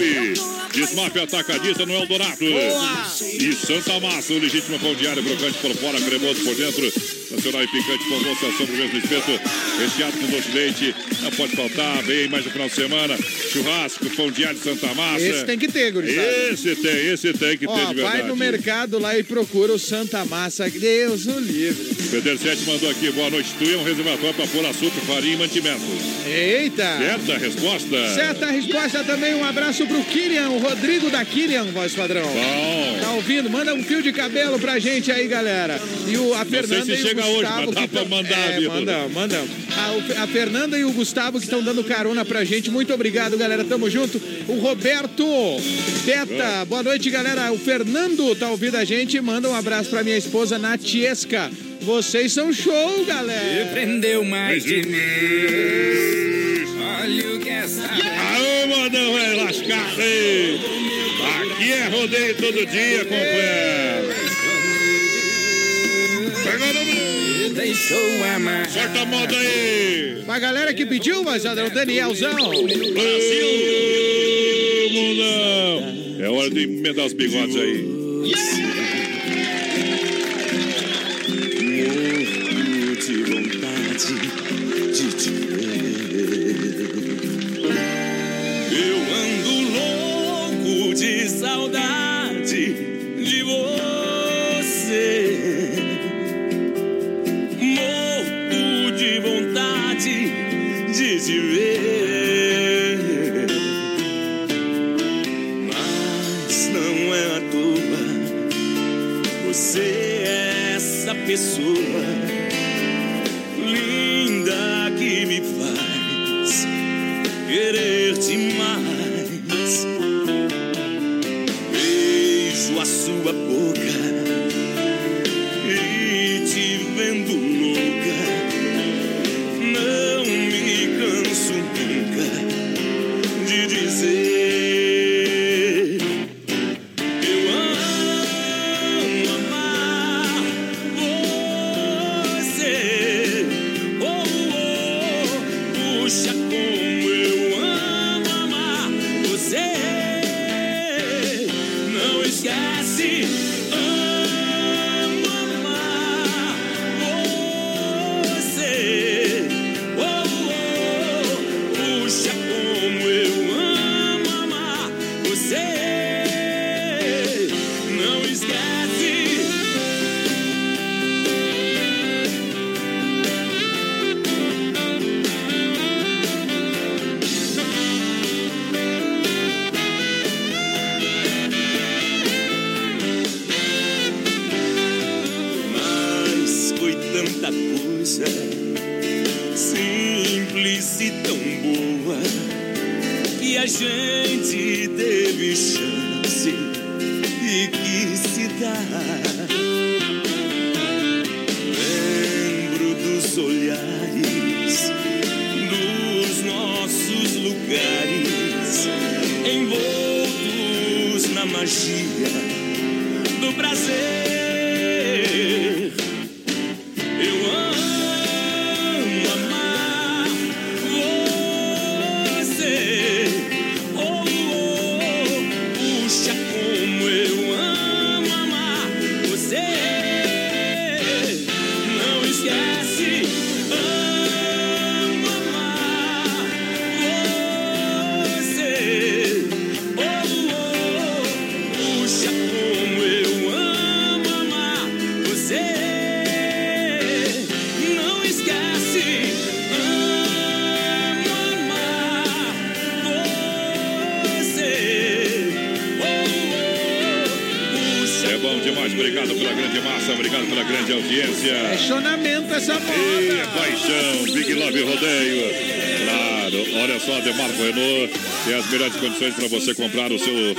Desmaf Atacadista no Eldorado. E Santa Massa, o legítimo pão diário, crocante por fora, cremoso por dentro. Nacional e picante com moça sobre o mesmo espeto. Recheado com doce de leite. Não pode faltar, vem mais no final de semana. Churrasco, pão diário Santa Massa. Esse tem que ter, gurizada. Esse tem, esse tem que ter Ó, de verdade. vai no mercado lá e procura o Santa Massa. Deus o livre. Pedro Sete mandou aqui, boa noite. Tu é um reservatório para pôr açúcar, farinha e mantimento. Eita! Certa resposta? Certa resposta também. Um abraço pro Kirian, o Rodrigo da Kirian, voz padrão. Bom. Tá ouvindo? Manda um fio de cabelo pra gente aí, galera. E o, a Não sei Fernanda se e o chega hoje, Gustavo. mas dá que pra mandar, é, manda, manda. A, a Fernanda e o Gustavo que estão dando carona pra gente. Muito obrigado, galera. Tamo junto. O Roberto Beta. Boa noite, galera. O Fernando tá ouvindo a gente. Manda um abraço pra minha esposa, Natiesca. Vocês são show, galera. Prendeu mais de mim. Olha o que essa. Aô, mandão, é lascado aí. Aqui é rodeio todo dia, companheiro. Pega no Deixou amar. Sorta a moda aí. Pra galera que pediu, mas o Danielzão. Brasil! Mundão. É hora de emendar os bigodes aí. Morro saudade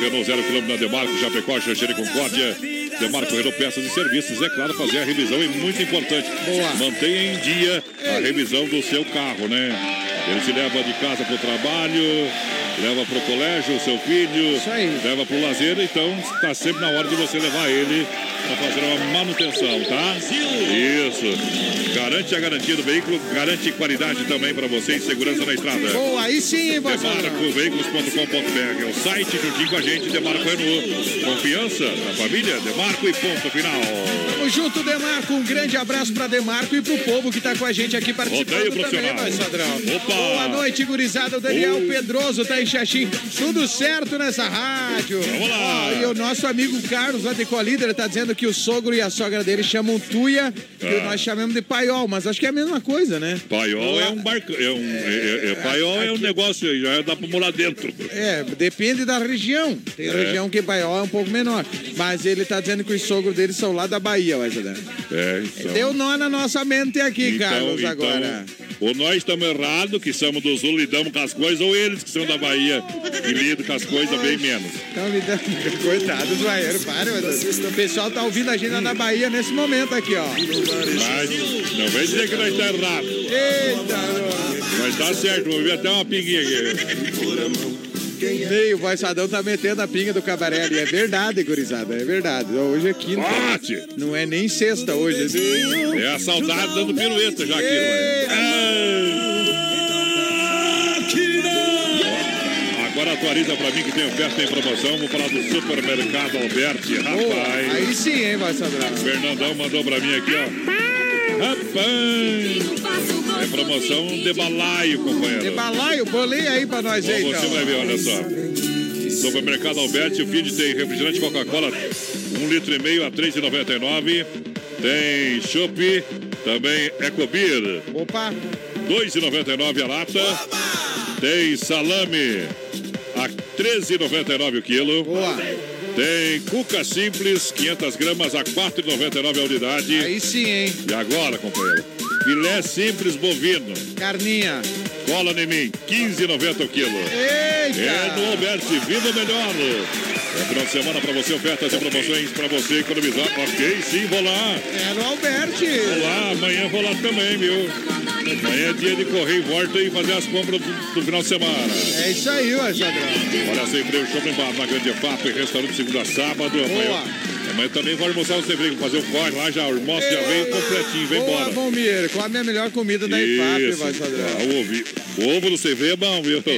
Renault zero quilômetro na Demarco, Chapecó, Xanxerê e Concórdia. Demarco Renault Peças e Serviços, é claro, fazer a revisão é muito importante. Mantenha em dia a revisão do seu carro, né? Ele te leva de casa para o trabalho, leva para o colégio o seu filho, leva para o lazer, então está sempre na hora de você levar ele para fazer uma manutenção, tá? Isso. Garante a garantia do veículo, garante qualidade também para você e segurança na estrada. Boa, aí sim, padrão. Demarcoveículos.com.br é o site juntinho com a gente, Demarco Renault. Confiança na família, Demarco e ponto final. Junto, Demarco. Um grande abraço pra Demarco e pro povo que tá com a gente aqui participando Rodeio também, padrão. Opa! Boa noite, gurizada. O Daniel Oi. Pedroso tá em Xaxim. Tudo certo nessa rádio. Vamos lá. Ó, e o nosso amigo Carlos, lá de Colíder, tá dizendo que o sogro e a sogra dele chamam Tuia, que Ah. nós chamamos de paiol, mas acho que é a mesma coisa, né? Paiol é um barco, é um, é, é- é- paiol é um negócio, aí, já dá pra morar dentro. É, depende da região. Tem É. região que paiol é um pouco menor. Mas ele tá dizendo que os sogros dele são lá da Bahia, vai entender? É, então. Deu nó na nossa mente aqui, Então, Carlos, então, agora. Ou nós estamos errados, que somos do Sul, lidamos com as coisas, ou eles que são da Bahia e lidam com as coisas bem menos. Estão lidando. Coitados, baianos, para, o pessoal tá ouvindo a gente na Bahia nesse momento aqui, ó. Mas não vem dizer que nós estamos errados. Eita, Mas tá certo, vou ver até uma pinguinha aqui. Meio, o Voiçadão tá metendo a pinga do cabaré ali. É verdade, gurizada, é verdade. Hoje é quinta. Bate! Não é nem sexta hoje. É a saudade dando pirueta já aqui, não é? Agora atualiza pra mim que tem oferta em promoção. Vou falar do supermercado Alberti, rapaz. Aí sim, hein, Voiçadão. Fernandão mandou pra mim aqui, ó. Rapaz! É promoção de balaio, companheiro. De balaio, bolei aí pra nós aí, Bom, então. você vai ver, olha só. Supermercado Alberti, o feed tem refrigerante Coca-Cola, um litro e meio a R$ 3,99. Tem chopp, também Ecobir. Opa! R$ 2,99 a lata. Tem salame a R$ 13,99 o quilo. Boa. Tem cuca simples, 500 gramas a R$ 4,99 a unidade. Aí sim, hein? E agora, companheiro? Filé simples bovino. Carninha. Cola em mim, 15,90 o quilo. Eita! É no Alberti, viva melhor. É final de semana pra você, ofertas e promoções pra você economizar. Ok, sim, vou lá. É no Alberti. Vou lá, amanhã vou lá também, viu? Amanhã é dia de correr e volta e fazer as compras do, do final de semana. É isso aí, Voiçadão. Olha, sempre o Shopping Bar na Grande FAP, restaurante segunda a sábado. Amanhã, amanhã também vai almoçar o Sevrinho, fazer o corre lá já. Almoço já veio completinho, vem Boa, embora. Valmir. Come a melhor comida da IFAP, Isso. Voiçadão. Ah, o, ovo, o ovo do CV é bom, viu?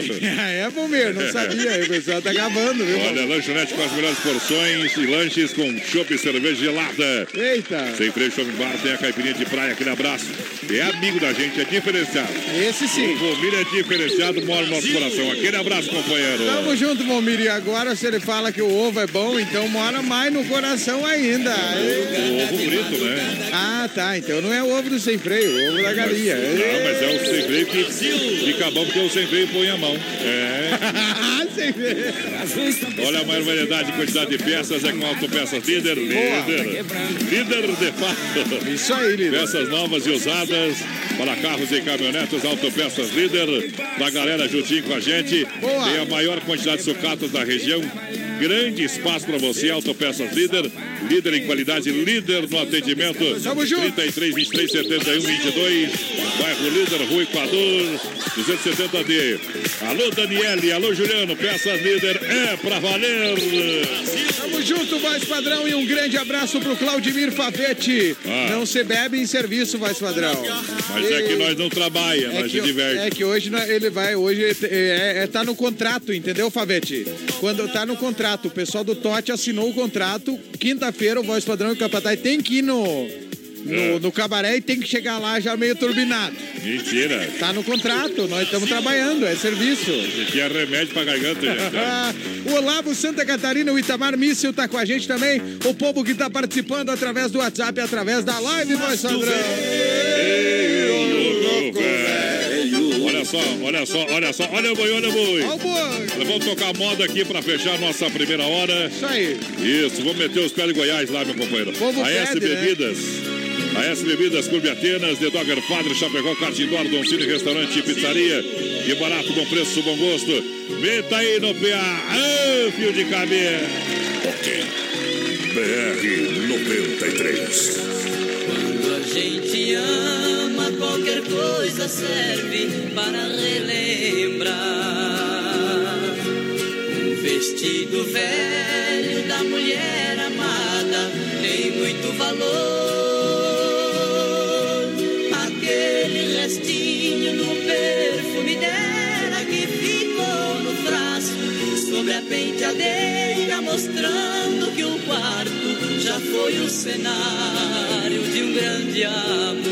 É, Valmir, não sabia. O pessoal tá acabando, viu? Olha, lanchonete com as melhores porções e lanches com chopp e cerveja gelada. Eita! Sem freio Shopping Bar tem a caipirinha de praia, aquele abraço. É amigo da gente, é diferenciado. Esse sim. O Vomir é diferenciado, mora no nosso coração. Aquele abraço, companheiro. Tamo junto, Valmir. E agora, se ele fala que o ovo é bom, então mora mais no coração ainda. O ovo frito, né? Ah, tá. Então não é o ovo do sem freio, o ovo da galinha. Não, mas é o sem freio que fica bom porque o sem freio põe a mão. É. sem ver. Olha a maior variedade e quantidade de peças é com Autopeças Líder. Líder. Líder de fato. Isso aí, líder. Peças novas e usadas para carros e caminhonetas. Autopeças Líder. Da galera juntinho com a gente. Boa. Tem a maior quantidade de sucatas da região. Grande espaço para você. Autopeças Líder. Líder em qualidade. Líder no atendimento. Tamo junto. 33, 23, 71, 22. Bairro Líder, Rua Equador. 270D. Alô, Daniele. Alô, Juliano. Peças Líder é pra valer. Tamo junto, voz padrão, e um grande abraço pro Claudimir Favete. Ah. Não se bebe em serviço, voz padrão. Mas é que nós não trabalha, É nós que, se diverte. é que hoje ele vai, hoje é, é- tá no contrato, entendeu, Favete? Quando tá no contrato, o pessoal do Tote assinou o contrato, quinta-feira o voz padrão e o Capataz tem que ir no, no, É. no cabaré e tem que chegar lá já meio turbinado. Mentira. Tá no contrato, nós estamos trabalhando, é serviço. Aqui é remédio pra garganta, gente. o Olavo Santa Catarina, o Itamar Míssil tá com a gente também. O povo que tá participando através do WhatsApp, através da live, voz padrão. Olha só, olha só, olha só, olha o boi, olha o boi. Olha o boi. Vamos tocar moda aqui pra fechar a nossa primeira hora. Isso aí. Isso, vamos meter os pés de Goiás lá, meu companheiro. A S né? Bebidas. A S Bebidas, Clube Atenas, The Dogger Padre, Chapecó, Cartindor, Dom Cine, Restaurante e Pizzaria. Que barato, bom preço, bom gosto. Meta aí no PA. Ah, fio de cabelo. Ok. BR 93. Gente ama, qualquer coisa serve para relembrar. Um vestido velho da mulher amada tem muito valor. Aquele restinho do perfume dela que ficou no frasco sobre a penteadeira, mostrando já foi o cenário de um grande amor.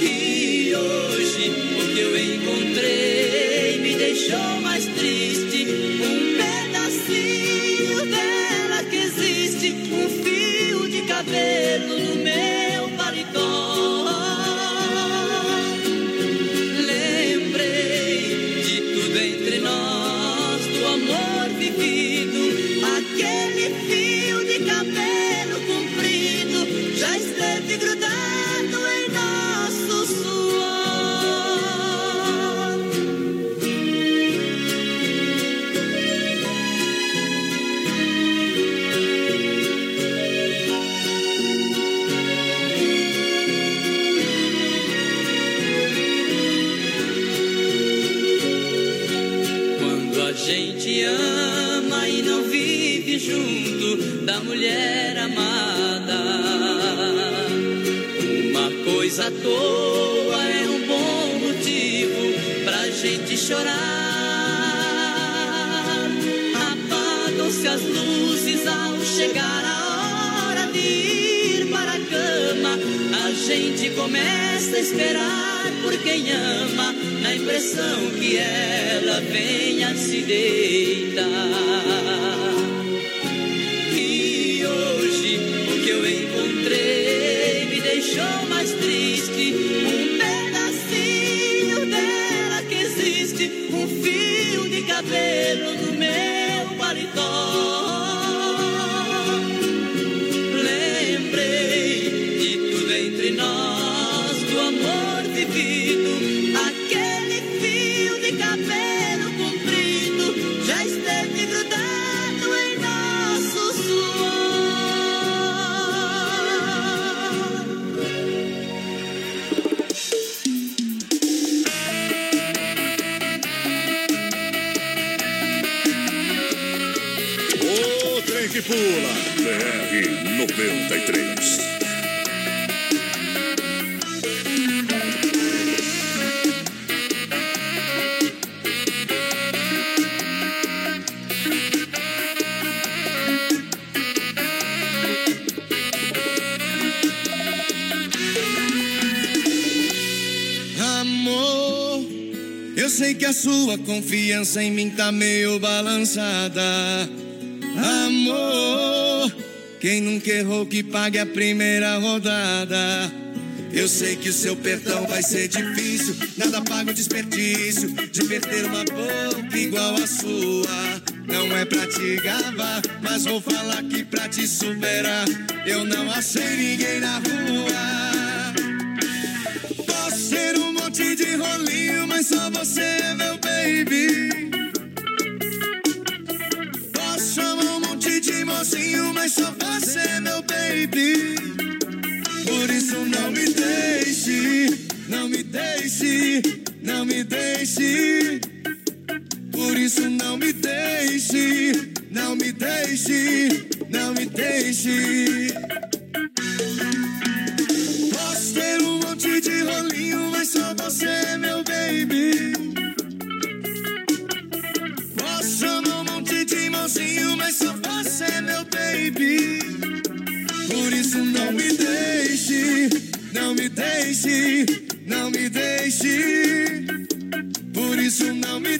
E hoje o que eu encontrei me deixou em mim tá meio balançada. Amor, quem nunca errou que pague a primeira rodada. Eu sei que o seu perdão vai ser difícil. Nada paga o desperdício de perder uma boca igual a sua. Não é pra te gabar, mas vou falar que pra te superar. Eu não achei ninguém na rua. Posso ter um monte de rolinho, mas só você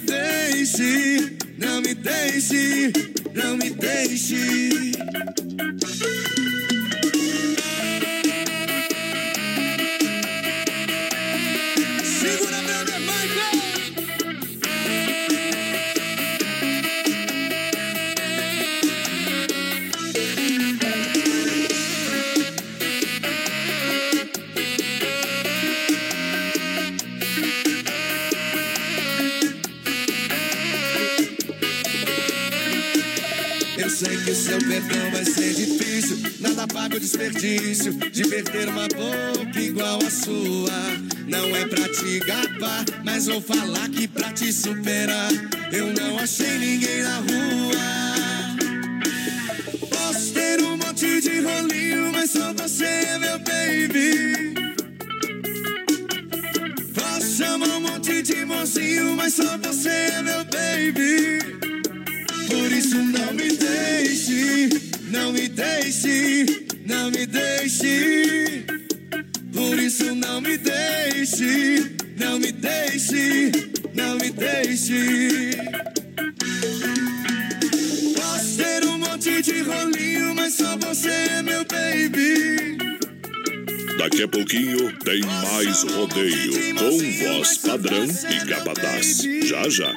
deixe, não me deixe, não me deixe. Que o seu perdão vai ser difícil. Nada paga o desperdício de perder uma boca igual a sua. Não é pra te gabar, mas vou falar que pra te superar. Eu não achei ninguém na rua. Posso ter um monte de rolinho, mas só você é meu baby. Posso chamar um monte de mocinho, mas só você é meu baby. Por isso não me deixe, não me deixe, não me deixe. Por isso não me deixe, não me deixe, não me deixe. Posso ter um monte de rolinho, mas só você é meu baby. Daqui a pouquinho tem mais rodeio com voz padrão e capataz. Já já.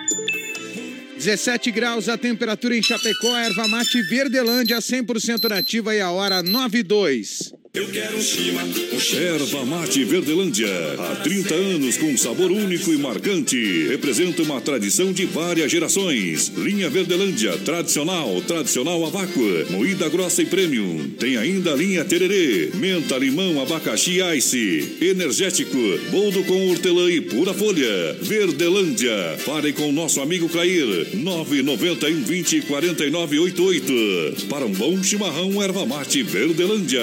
17 graus a temperatura em Chapecó, erva mate Verdelândia 100% nativa e a hora 9 e 2. Eu quero um chima, um Erva Mate Verdelândia. Há 30 anos com um sabor único e marcante. Representa uma tradição de várias gerações. Linha Verdelândia, tradicional, tradicional a vácuo, moída grossa e premium. Tem ainda a linha Tererê, menta, limão, abacaxi ice. Energético, boldo com hortelã e pura folha. Verdelândia. Fale com nosso amigo Clair. 991 20 49 88. Para um bom chimarrão, erva mate Verdelândia.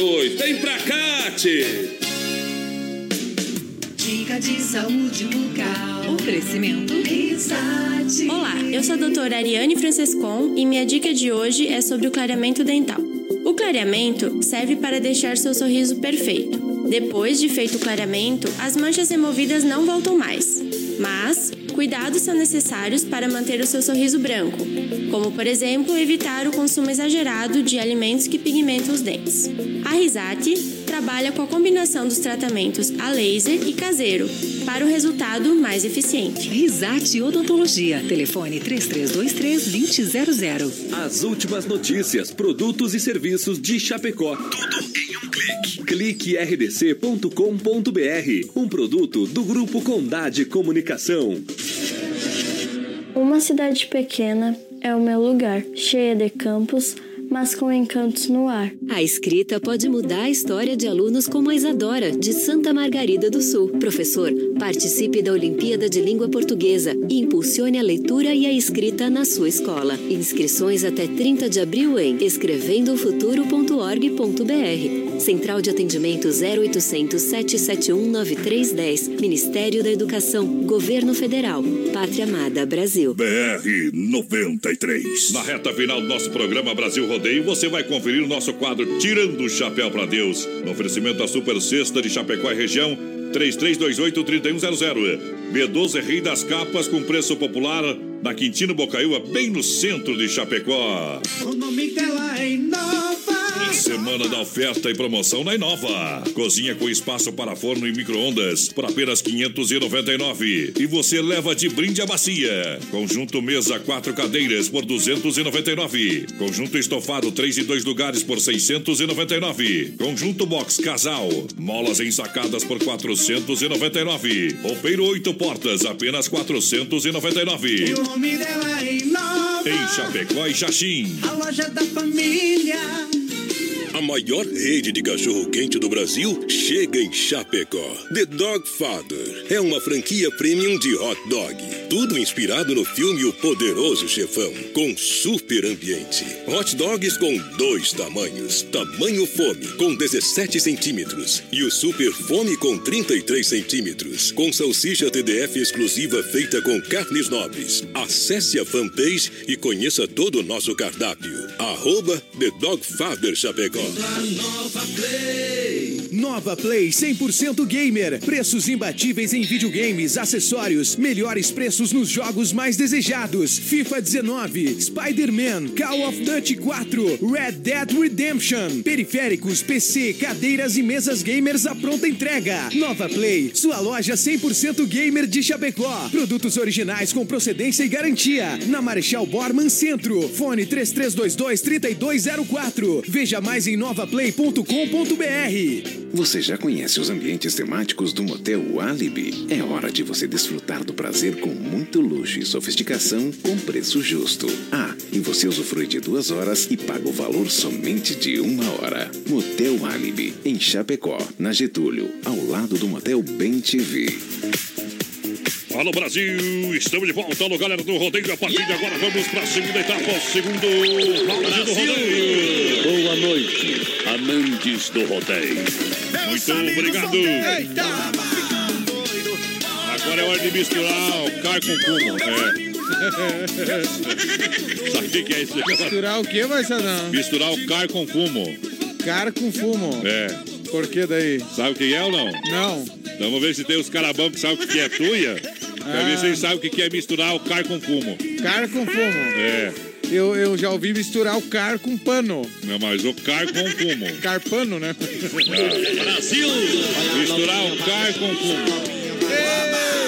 Vem pra cá, tchê. Dica de saúde bucal. Oferecimento Risate. Olá, eu sou a doutora Ariane Francescon e minha dica de hoje é sobre o clareamento dental. O clareamento serve para deixar seu sorriso perfeito. Depois de feito o clareamento, as manchas removidas não voltam mais. Mas, cuidados são necessários para manter o seu sorriso branco, como por exemplo evitar o consumo exagerado de alimentos que pigmentam os dentes. A Risate trabalha com a combinação dos tratamentos a laser e caseiro para o resultado mais eficiente. Risate Odontologia. Telefone 3323-2000. As últimas notícias, produtos e serviços de Chapecó. Tudo em um clique. Clique rdc.com.br. Um produto do Grupo Condade Comunicação. Uma cidade pequena é o meu lugar, cheia de campos, mas com encantos no ar. A escrita pode mudar a história de alunos como a Isadora, de Santa Margarida do Sul. Professor, participe da Olimpíada de Língua Portuguesa e impulsione a leitura e a escrita na sua escola. Inscrições até 30 de abril em escrevendofuturo.org.br. Central de Atendimento 0800 771 9310. Ministério da Educação. Governo Federal. Pátria Amada Brasil. BR 93. Na reta final do nosso programa Brasil Rodeio, você vai conferir o nosso quadro Tirando o Chapéu para Deus. No oferecimento da Super Sexta de Chapecó e região, 3328-3100. B12 é Rei das Capas com preço popular na Quintino Bocaiúva, bem no centro de Chapecó. O nome dela é Inova. Semana da oferta e promoção na Inova. Cozinha com espaço para forno e micro-ondas por apenas 599. E você leva de brinde a bacia. Conjunto mesa quatro cadeiras por 299. Conjunto estofado 3 e 2 lugares por 699. Conjunto box casal. Molas ensacadas por 499. Roupeiro oito portas apenas 499. E o nome dela é Inova. Em Chapecó e Xaxim. A loja da família. A maior rede de cachorro-quente do Brasil chega em Chapecó. The Dog Father é uma franquia premium de hot dog. Tudo inspirado no filme O Poderoso Chefão, com super ambiente. Hot dogs com dois tamanhos. Tamanho fome, com 17 centímetros. E o super fome com 33 centímetros. Com salsicha TDF exclusiva feita com carnes nobres. Acesse a fanpage e conheça todo o nosso cardápio. Arroba The Dog Father Chapecó. Nova Play. Nova Play 100% gamer. Preços imbatíveis em videogames, acessórios, melhores preços nos jogos mais desejados. FIFA 19, Spider-Man, Call of Duty 4, Red Dead Redemption. Periféricos, PC, cadeiras e mesas gamers à pronta entrega. Nova Play, sua loja 100% gamer de Chapecó. Produtos originais com procedência e garantia. Na Marechal Borman Centro. Fone 3322 3204. Veja mais em novaplay.com.br. Você já conhece os ambientes temáticos do Motel Alibi? É hora de você desfrutar do prazer com muito luxo e sofisticação com preço justo. Ah, e você usufrui de duas horas e paga o valor somente de uma hora. Motel Alibi, em Chapecó, na Getúlio, ao lado do Motel Bem TV. Alô Brasil, estamos de volta, alô galera do rodeio. A partir de agora vamos para a segunda etapa, o segundo round do rodeio. Boa noite, amantes do rodeio. Muito obrigado. Agora é hora de misturar o car com fumo. É. Sabe o que, que é isso? Misturar o que, Marcelão? Misturar o car com fumo. Car com fumo. É. Por que daí? Sabe o que é ou não? Não. Então vamos ver se tem os carabão que sabem o que é tuia. Pra ver se eles sabem o que é misturar o car com fumo. Car com fumo. É. Eu, eu já ouvi misturar o car com pano. Não, mas o car com fumo. Carpano, né? Brasil! Misturar o car com fumo. O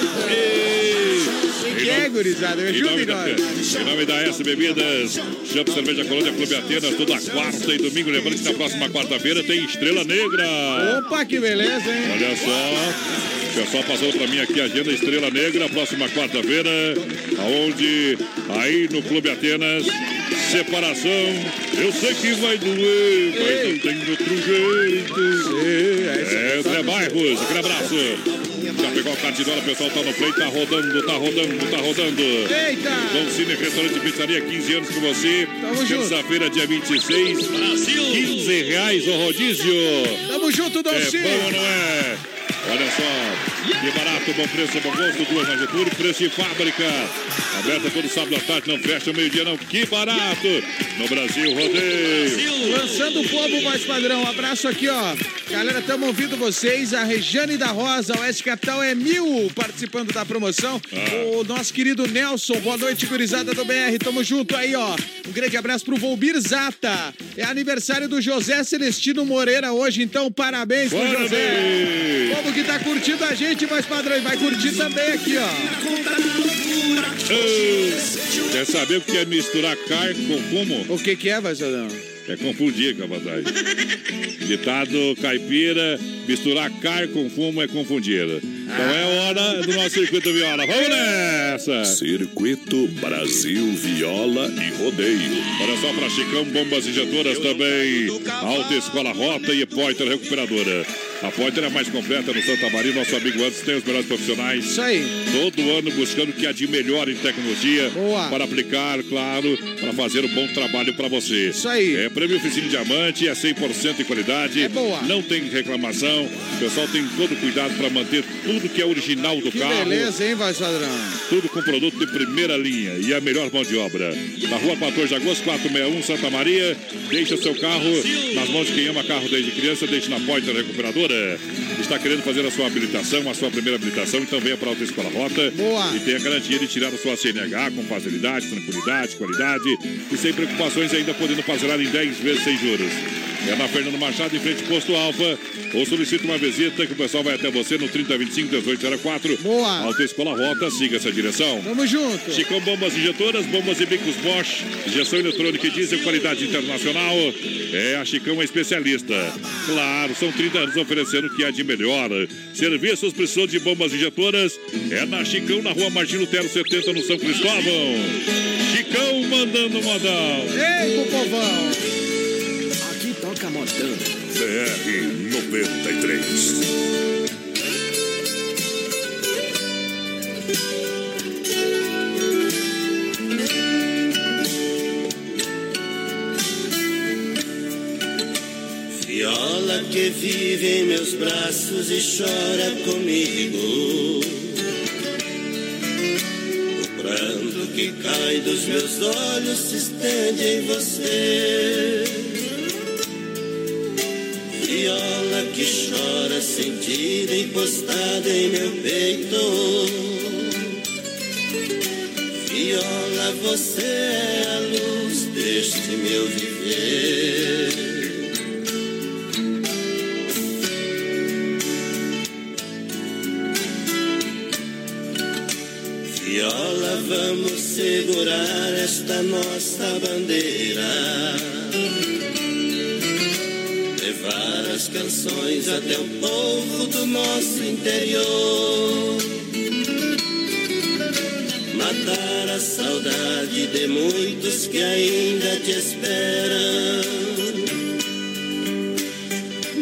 que é, gurizada? Me ajuda nome, da, nós. em nome da S Bebidas, Champ Cerveja Colônia Clube Atenas, toda quarta e domingo. Lembrando que na próxima quarta-feira tem Estrela Negra. Opa, que beleza, hein? Olha só. O pessoal passou pra mim aqui a agenda Estrela Negra, próxima quarta-feira, aonde aí no Clube Atenas, separação. Eu sei que vai doer, mas não tem outro jeito. É, Zé Bairros, aquele abraço. Já pegou a cartidora, o pessoal tá no play, tá rodando, tá rodando, tá rodando. Eita! Dom Cine Restaurante Pizzaria, 15 anos com você. Terça-feira, dia 26. Brasil! 15 reais o rodízio. Tamo junto, Dom É Cine. bom ou não é? Olha só, que barato, bom preço, bom gosto, duas na Getúlio, preço de fábrica. Aberta todo sábado à tarde, não fecha meio-dia não. Que barato! No Brasil, rodeio. Lançando o povo mais padrão. Abraço aqui, ó. Galera, estamos ouvindo vocês. A Rejane da Rosa, Oeste Capital, é mil participando da promoção. Ah. O nosso querido Nelson, boa noite, gurizada do BR. Tamo junto aí, ó. Um grande abraço pro Volbir Zata. É aniversário do José Celestino Moreira hoje, então parabéns pro Parabéns. José. Povo que tá curtindo a gente, mais padrão. E vai curtir também aqui, ó. Quer saber o que é misturar car com fumo? O que que é, Vasadão? É confundir, capataz. Ditado caipira, misturar car com fumo é confundir. Então é hora do nosso circuito viola. Vamos nessa! Circuito Brasil Viola e Rodeio. Olha só para Chicão, bombas injetoras também. Alta Escola Rota e Poiter Recuperadora. A Pointer é a mais completa no Santa Maria. Nosso amigo Anderson tem os melhores profissionais. Isso aí. Todo ano buscando o que há de melhor em tecnologia. Boa. Para aplicar, claro, para fazer um bom trabalho para você. Isso aí. É prêmio Oficina Diamante, é 100% em qualidade. É boa. Não tem reclamação. O pessoal tem todo cuidado para manter tudo que é original do Que carro. beleza, hein, voz padrão? Tudo com produto de primeira linha e a melhor mão de obra. Na rua 14 de agosto, 461, Santa Maria. Deixa seu carro nas mãos de quem ama carro desde criança. Deixe na porta da Está querendo fazer a sua habilitação, a sua primeira habilitação, então venha para a Alta Escola Rota. Boa. E tenha a garantia de tirar a sua CNH com facilidade, tranquilidade, qualidade e sem preocupações, ainda podendo parcelar em 10 vezes sem juros. É na Fernando Machado, em frente ao Posto Alfa. Ou solicite uma visita que o pessoal vai até você no 3025 1804. Boa. Alta Escola Rota, siga essa direção. Tamo junto. Chicão Bombas Injetoras, bombas e bicos Bosch, injeção eletrônica e diesel, qualidade internacional. É, a Chicão é especialista. Claro, são 30 anos oferecendo o que há de melhor. Serviços precisou de bombas injetoras. É na Chicão, na rua Martin Lutero 70, no São Cristóvão. Chicão mandando modal. Ei, povão. Aqui toca modão. BR 93. Que vive em meus braços e chora comigo. O pranto que cai dos meus olhos se estende em você. Viola que chora sentida encostada em meu peito. Viola, você é a luz deste meu viver. Vamos segurar esta nossa bandeira. Levar as canções até o povo do nosso interior. Matar a saudade de muitos que ainda te esperam.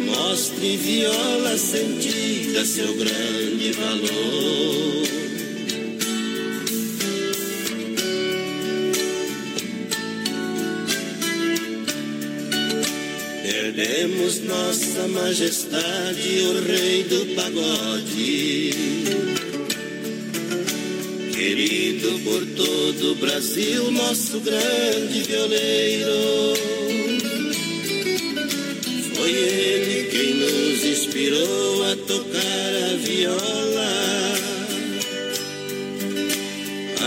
Mostre viola sentida seu grande valor. Perdemos nossa majestade, o rei do pagode. Querido por todo o Brasil, nosso grande violeiro. Foi ele quem nos inspirou a tocar a viola.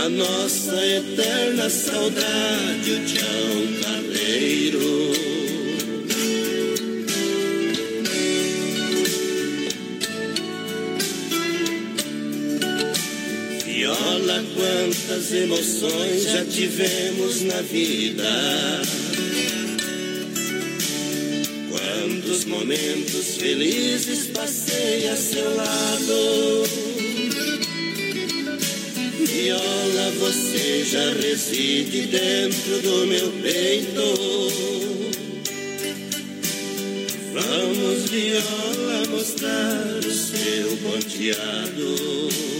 A nossa eterna saudade, o Tião Carreiro. Quantas emoções já tivemos na vida. Quantos momentos felizes passei a seu lado. Viola, você já reside dentro do meu peito. Vamos, viola, mostrar o seu ponteado.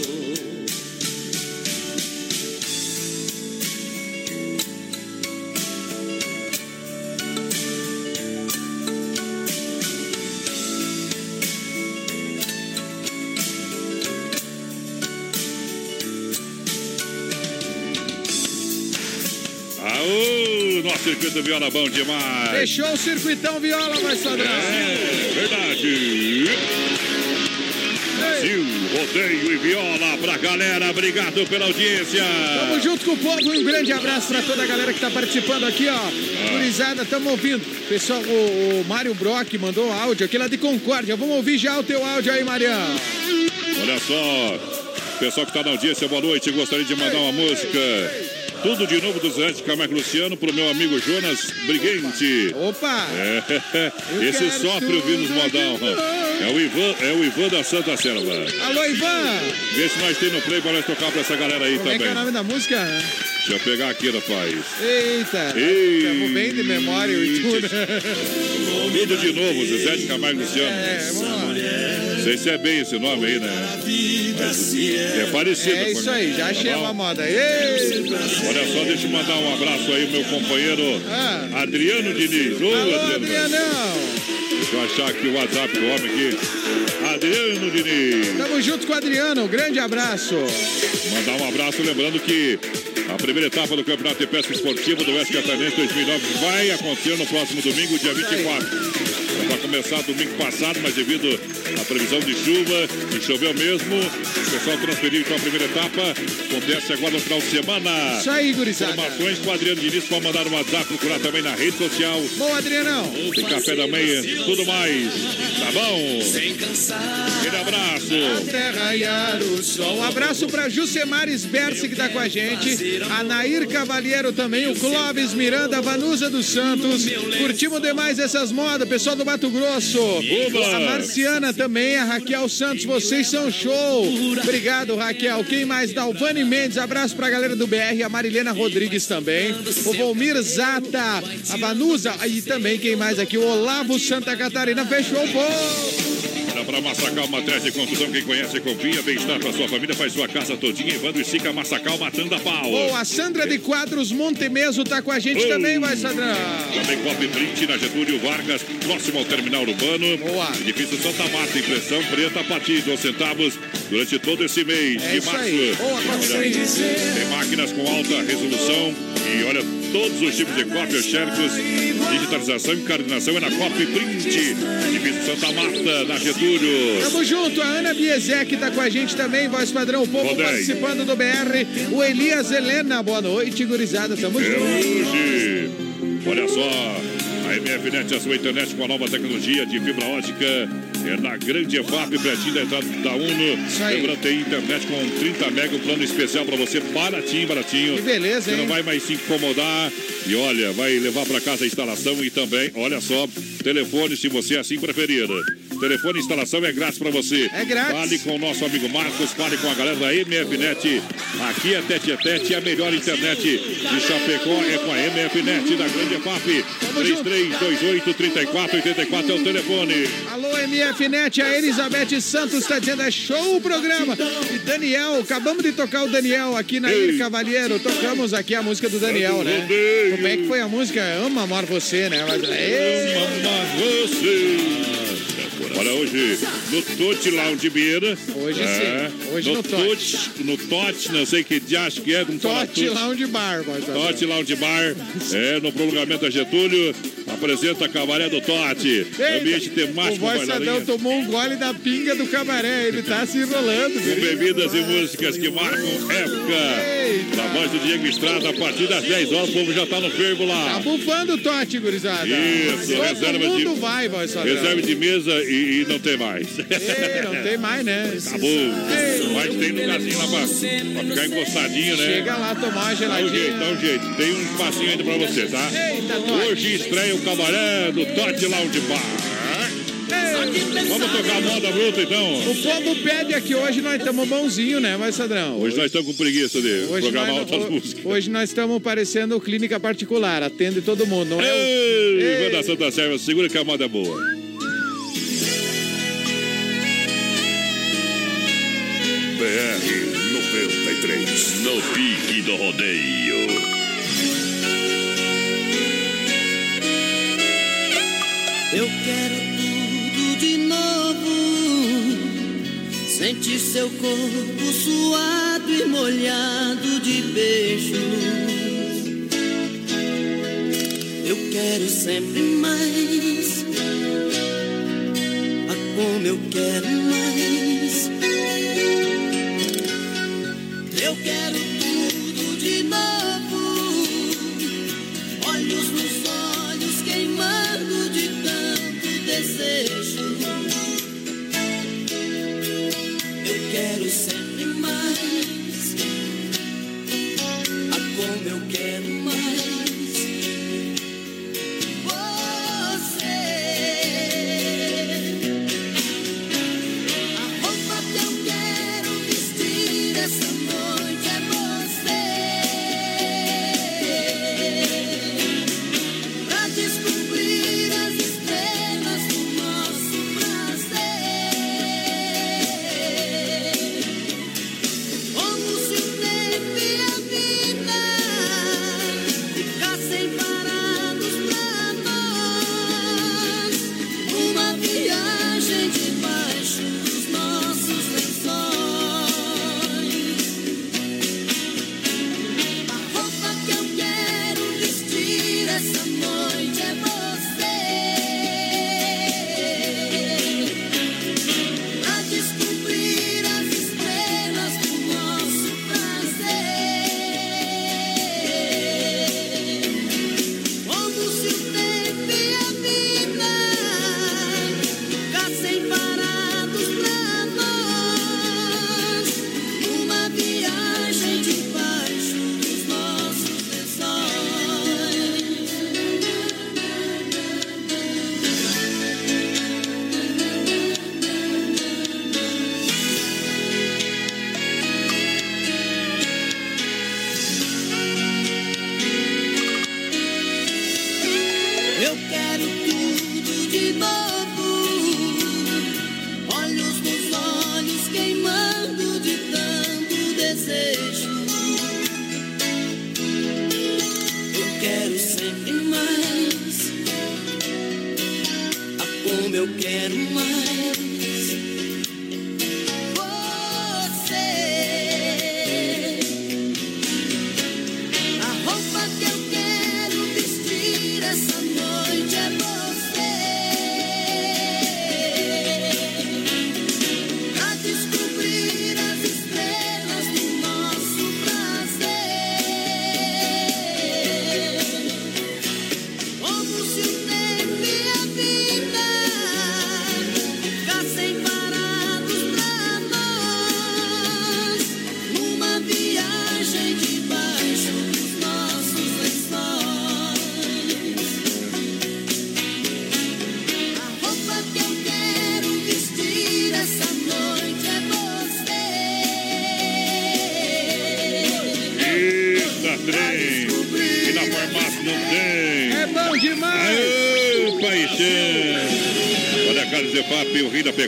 Circuito viola bom demais. Fechou o circuitão viola, voz padrão. É verdade. Brasil, rodeio e viola pra galera. Obrigado pela audiência. Tamo junto com o povo. Um grande abraço pra toda a galera que tá participando aqui, ó. Gurizada, tamo ouvindo. Pessoal, o, o Mário Brock mandou áudio aqui lá de Concórdia. Vamos ouvir já o teu áudio aí, Marião. Olha só, pessoal que está na audiência, boa noite. Gostaria de mandar uma música. Tudo de novo do Zé de Camargo Luciano pro meu amigo Jonas Briguente. Opa! É, esse sofre ouvindo os modal. É o Ivan, é o Ivan da Santa Selva. Alô, Ivan! Vê se nós tem no play para nós tocar pra essa galera aí Como é que é o também. nome da música? Deixa eu pegar aqui, rapaz. Eita! Ei. Tamo bem de memória e tudo. Tudo de novo, Zezé de Camargo Luciano. É, vamos lá. Sei se é bem esse nome aí, né? É parecido. É isso aí, já achei Tá uma moda. Ei! Olha só, deixa eu mandar um abraço aí, meu companheiro Ah. Adriano Diniz. Ô, Alô, Adriano. Adrianão! Deixa eu achar aqui o WhatsApp do homem aqui. Adriano Diniz. Tamo junto com o Adriano, um grande abraço. Mandar um abraço, lembrando que a primeira etapa do Campeonato de Pesca Esportiva do Oeste Catarinense 2009 vai acontecer no próximo domingo, dia 24. Para começar domingo passado, mas devido à previsão de chuva, e choveu mesmo, o pessoal transferiu então a primeira etapa. Acontece agora no final de semana. Isso aí, gurizada. Informações com o Adriano Diniz, pode mandar no WhatsApp, procurar também na rede social. Bom, Adrianão. Tem café da manhã, tudo mais. Tá bom? Aquele abraço. Até raiar o sol. Um abraço pra Jucemares Berce que tá com a gente. A Nair Cavalheiro também, o Clóvis Miranda, a Vanusa dos Santos. Curtimos demais essas modas, pessoal do Mato Grosso. Oba! A Marciana também, a Raquel Santos, vocês são show. Obrigado, Raquel. Quem mais? Dalvani Mendes, abraço pra galera do BR, a Marilena Rodrigues também. O Volmir Zata, a Vanusa e também quem mais aqui? O Olavo Santa Catarina. Fechou, pô! Para Massacal, matriz de construção, quem conhece, confia, bem-estar para sua família, faz sua casa todinha, Evandro e Sica Massacal, matando a pau. Bom, a Sandra de Quadros Montemeso tá com a gente Oh. também, vai, Sandra. Também Cop Print na Getúlio Vargas, próximo ao terminal urbano. Boa. Edifício Santa Marta, impressão preta a partir de 2 centavos durante todo esse mês É de março. Boa. Tem máquinas com alta resolução e olha, todos os tipos de cópias, xercos, digitalização e coordenação é na Cop Print. Edifício Santa Marta, na Getúlio. Tamo junto, a Ana Biezek tá com a gente também, voz padrão, o povo Rodei. participando do BR. O Elias Helena, boa noite, gurizada, tamo É junto. hoje. Olha só, a MFNet, a sua internet com a nova tecnologia de fibra ótica. É na grande EFAP, pertinho da entrada da Uno. aí. Lembrando, tem internet com 30 mega, um plano especial pra você, baratinho, baratinho. Que beleza, Você hein? não vai mais se incomodar. E olha, vai levar pra casa a instalação e também, olha só, telefone se você assim preferir. Telefone instalação é grátis pra você. É grátis. Fale com o nosso amigo Marcos, fale com a galera da MFNet. Aqui é Tete a Tete, a melhor internet de Chapecó é com a MFNet da Grande EFAP. 3328-3484 é o telefone. Alô, MFNet, a Elizabeth Santos tá dizendo, é show o programa. E Daniel, acabamos de tocar o Daniel aqui na Ei. Ilha Cavalheiro, tocamos aqui a música do Daniel, né? Como é que foi a música? Ama amar você, né? Mas, Ei. Amar você. Olha, hoje no Tote Lounge Beira. Hoje sim, hoje no Tote. No Tote, não sei que dia acho que é. fala Tote. Lounge Bar, padrão. Tote Lounge Bar, é, no prolongamento da Getúlio, apresenta a Cabaré do Tote. Ambiente O temático, padrão bailarinha. tomou um gole da pinga do cabaré, ele tá se enrolando. Com bebidas e músicas que marcam época. Na voz do Diego Estrada, a partir das 10 horas, o povo já tá no fervo Tá lá. bufando o Tote, gurizada. Isso, Todo reserva mundo de- vai, voz padrão. Reserva de mesa e, e não tem mais. Ei, não tem mais, né? Tá bom. Mas tem lugarzinho lá pra, pra ficar encostadinho, né? Chega lá tomar uma Dá um geladinha. jeito, dá um jeito. Tem um espacinho ainda pra você, tá? Eita. Hoje estreia o cabaré do Tote Lounge Bar. Vamos tocar moda bruta, então? O povo pede aqui hoje, nós estamos bonzinho, né, vai Sadrão? Hoje nós estamos com preguiça de Hoje programar nós, outras músicas. hoje nós estamos parecendo clínica particular, atende todo mundo, não é? Ei, Banda Santa Serva, segura que a moda é boa. BR 93, no pique do rodeio. Eu quero tudo de novo. Sentir seu corpo suado e molhado de beijos. Eu quero sempre mais. Ah, como eu quero mais. Eu quero tudo de novo.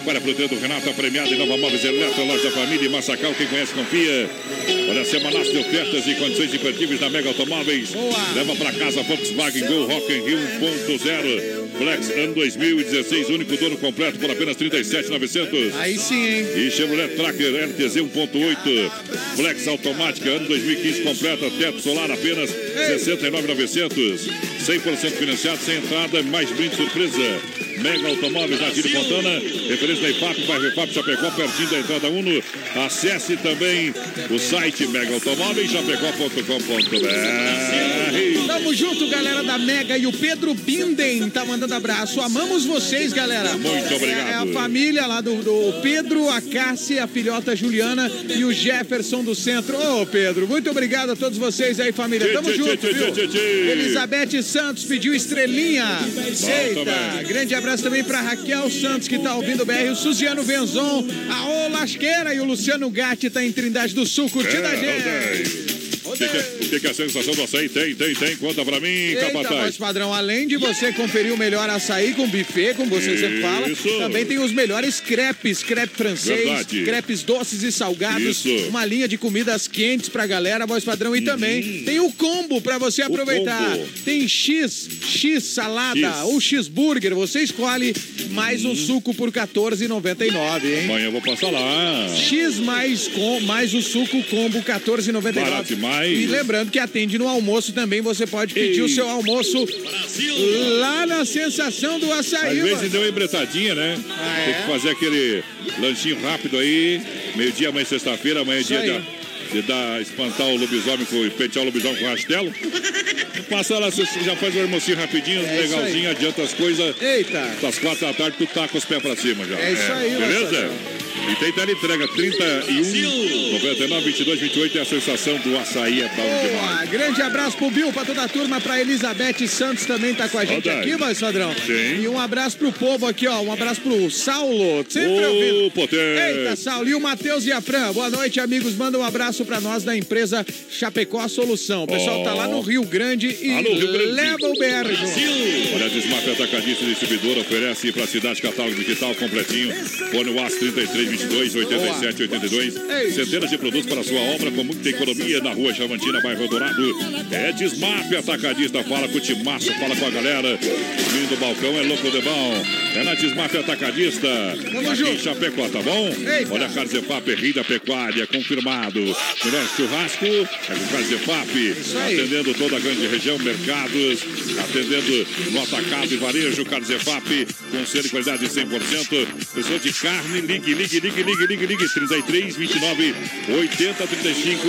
O rei da pecuária fruteira do Renato, premiado em Nova Móveis Eletro, loja da família e Massacal, quem conhece, confia. Olha, semanaço de ofertas e condições imperdíveis da Mega Automóveis. Leva pra casa Volkswagen Gol Rock in Rio 1.0. Flex, ano 2016, único dono completo por apenas 37,900. Aí sim, hein? E Chevrolet Tracker LTZ 1.8 Flex automática, ano 2015 completa, teto solar apenas 69,900. 100% financiado, sem entrada, mais brinde surpresa. Mega Automóveis na Gírio Fontana, referência da IFAP, bairro IFAP Chapecó, pertinho da entrada Uno. Acesse também o site megaautomóveis.chapecó.com.br. Tamo junto, galera da Mega e o Pedro Binden tá mandando abraço. Amamos vocês, galera. Muito obrigado. É a família lá do, do Pedro, a Cássia, a filhota Juliana e o Jefferson do centro. Ô, Pedro, muito obrigado a todos vocês aí, família. Tamo Tchê, junto, tchê, viu? tchê. Elizabeth Santos pediu estrelinha. Eita, também. grande abraço também pra Raquel Santos, que tá ouvindo o BR, o Suziano Venzon, a Ô Lasqueira e o Luciano Gatti tá em Trindade do Sul, curtindo É, a gente. O que, que, é- que é a sensação do açaí? Tem, tem, tem. Conta pra mim, capataz. padrão, além de você conferir o melhor açaí com buffet, como você sempre fala, também tem os melhores crepes, crepe francês, Verdade. crepes doces e salgados, Isso. Uhum. uma linha de comidas quentes pra galera, voz padrão, e também tem o combo pra você aproveitar. Tem X, X salada X. ou X-burger, você escolhe mais um suco por R$14,99, hein? Amanhã eu vou passar lá. X mais, com, mais o suco combo R$14,99. Demais. E lembrando que atende no almoço também, você pode pedir o seu almoço lá na sensação do Às açaí. vezes mano. deu uma embretadinha, né? Ah, Tem é? que fazer aquele lanchinho rápido aí. Meio-dia, amanhã, sexta-feira. Amanhã é dia aí. de, dar, espantar o lobisomem, com, pentear o lobisomem com rastelo. Passa lá, já faz o almocinho rapidinho, É legalzinho, adianta as coisas. Eita. Das quatro da tarde, tu tá com os pés pra cima já. É isso aí, Beleza? E tem teleentrega 31 99 22 28 é a sensação do açaí é bom demais. Boa, grande abraço pro Bill, pra toda a turma, pra Elizabeth Santos também tá com a gente Saudade. aqui, mas Sadrão. Sim. E um abraço pro povo aqui, ó. Um abraço pro Saulo, sempre Ô, ouvindo. potente. Eita, Saulo. E o Matheus e a Fran. Boa noite, amigos. Manda um abraço pra nós da empresa Chapecó Solução. O pessoal tá lá no Rio Grande e Alô, Rio Grande. leva o BR junto. Olha, a Desmaf Atacadista e Distribuidora oferece para a cidade catálogo digital completinho. Fone o AS 33 22 87 82. Centenas de produtos para sua obra com muita economia na rua Chavantina, bairro Dourado. É Desmaf Atacadista. Fala com o Timaço, fala com a galera. Vindo do balcão é louco de bom. É na Desmaf Atacadista. Aqui em Chapecó, tá bom? Olha a Carzefap, Rei da Pecuária, confirmado. Melhor churrasco é com Carzefap. Atendendo toda a grande região, mercados, atendendo no atacado e varejo, Carzefap, com selo de qualidade 100%. Pessoa de carne, ligue, ligue, ligue, ligue, ligue, ligue, 33, 29, 80, 35.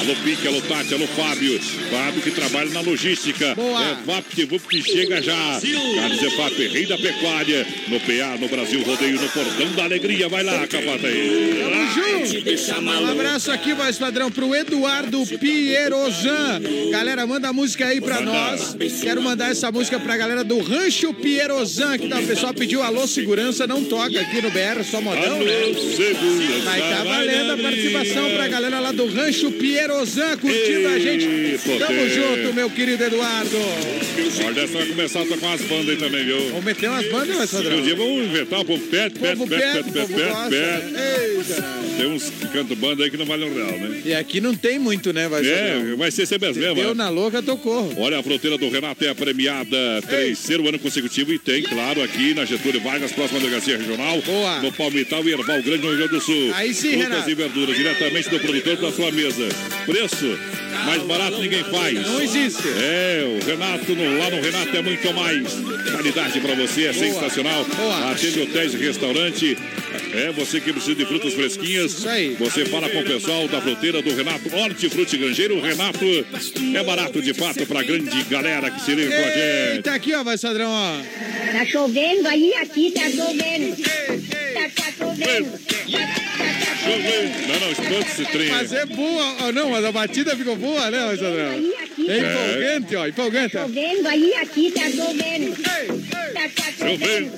Alô, Pique, alô, Tati, alô, Fábio. Fábio que trabalha na logística. Boa. É VaptVup que chega já. Carzefap, rei da pecuária, no PA, no Brasil, rodeio no Portão da Alegria. Vai lá, capata aí. Tamo junto. Um abraço aqui, voz padrão, pro Eduardo Pierozan. Galera, manda a música aí pra nós. Quero mandar essa música pra galera do Rancho Pierozan, que tá, o pessoal pediu alô segurança, não toca aqui no BR, só modão, né? Mas tá valendo a participação pra galera lá do Rancho Pierozan, curtindo a gente. Tamo potente. junto, meu querido Eduardo. Olha, dessa vai começar a tocar umas bandas aí também, viu? Vamos meter umas bandas, vai, Sadrão? Um dia vamos inventar, o povo pede, pede, Povo pede, pede, pede, pede, povo pede, gosta. pede. Eita. Tem uns que cantam banda aí que não valem um real, né? E aqui não tem muito, né, vai, É, vai ser sempre as mesmas. deu na louca, tocou. Olha, a fronteira do Renato é a premiada terceiro ano consecutivo e tem, claro, aqui na Getúlio Vargas, próxima delegacia regional, no Palmital e Erval Grande, no Rio Grande do Sul. Aí sim, Frutas Renato. e verduras, diretamente do produtor da sua mesa. Preço mais barato ninguém faz. Não existe. É, o Renato, no- lá no Renato é muito mais. Qualidade pra você, é sensacional. Atende hotéis e restaurante. É, você que precisa de frutas fresquinhas. Isso aí. Você fala com o pessoal da fruteira do Renato Hortifruti Grangeiro. O Renato é barato de fato pra grande galera que se liga com a gente. Eita, aqui, ó, vai, Sadrão, ó. Tá chovendo aí, aqui tá chovendo. Tá, tá chovendo. Não, não, espanta esse trem. Mas é boa, ó, não, mas a batida ficou boa, né, vai, Sadrão? É empolgante, ó, empolgante. ó. Chovendo aí, aqui tá chovendo. Tá, tá chovendo.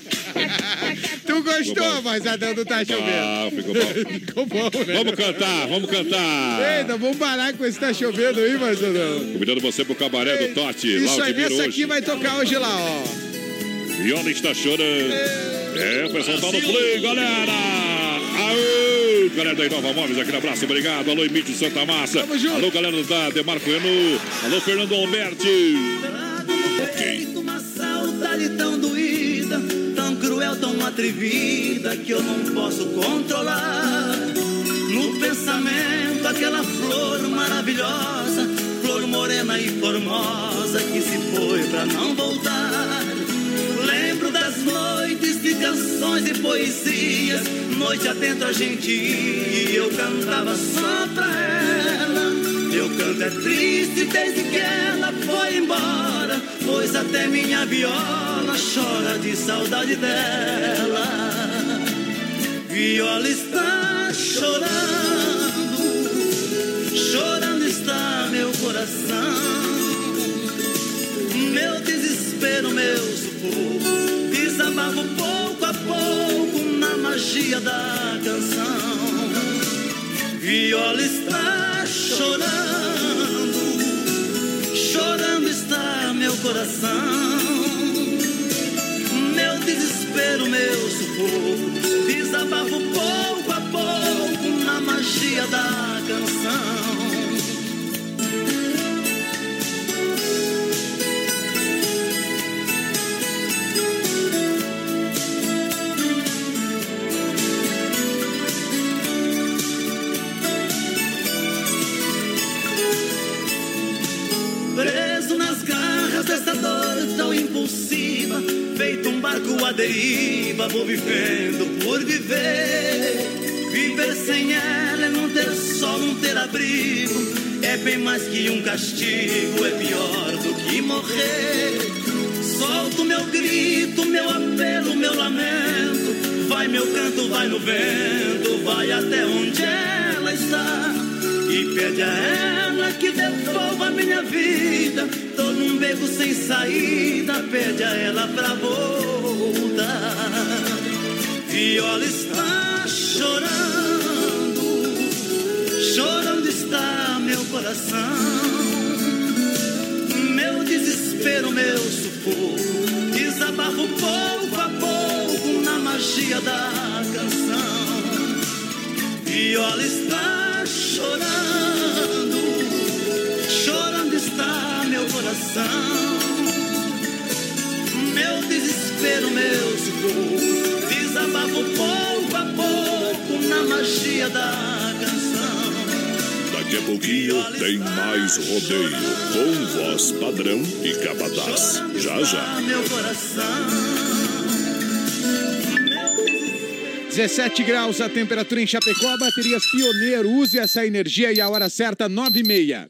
Tu gostou, vai, Sadrão, do Tá Chovendo? Ah, ficou bom. ficou bom, né? Vamos cantar, vamos cantar. Eita, vamos parar com esse Tá Chovendo aí, vai, Sadrão. Convidando você pro cabaré do Totti. lá Isso aí, essa aqui vai tocar hoje lá, ó. Viola está chorando. É, o pessoal tá no play, galera. Aô, galera da Inova Móveis, aquele abraço, obrigado. Alô, Emílio Santa Massa. Alô, galera da Demarco Enu. Alô, Fernando Alberti. Uma saudade tão doída, tão cruel, tão atrevida que eu não posso controlar. No pensamento, aquela flor maravilhosa, flor morena e formosa que se foi pra não voltar. Das noites de canções e poesias, noite adentro a gente e eu cantava só pra ela. Meu canto é triste desde que ela foi embora, pois até minha viola chora de saudade dela. Viola está chorando, chorando está meu coração. Meu desespero, meu sufoco, desabafo pouco a pouco na magia da canção. Viola está chorando, chorando está meu coração. Meu desespero, meu sufoco, desabafo pouco a pouco na magia da canção. Deriva, vou vivendo por viver. Viver sem ela é não ter sol, não ter abrigo, é bem mais que um castigo, é pior do que morrer. Solto meu grito, meu apelo, meu lamento, vai meu canto, vai no vento, vai até onde ela está. E pede a ela que devolva minha vida. Tô num beco sem saída, pede a ela pra voltar. Viola está chorando, chorando está meu coração. Meu desespero, meu sufoco, desabafo pouco a pouco na magia da canção. Viola está chorando, chorando está meu coração. Meu desespero, meu sufoco, desabafo pouco a pouco na magia da canção. Daqui a pouquinho tem mais rodeio com voz padrão e capataz. Já já. Meu coração. 17 graus a temperatura em Chapecó, baterias Pioneiro. Use essa energia e a hora certa, 9 e meia.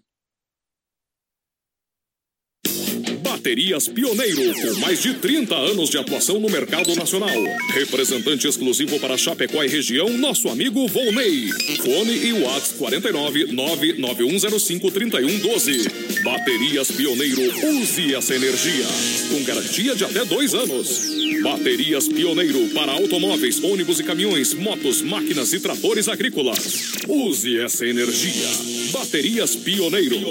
Baterias Pioneiro, com mais de 30 anos de atuação no mercado nacional. Representante exclusivo para Chapecó e região, nosso amigo Volney. Fone e WhatsApp 49 99105 3112. Baterias Pioneiro, use essa energia. Com garantia de até dois anos. Baterias Pioneiro para automóveis, ônibus e caminhões, motos, máquinas e tratores agrícolas. Use essa energia. Baterias Pioneiro.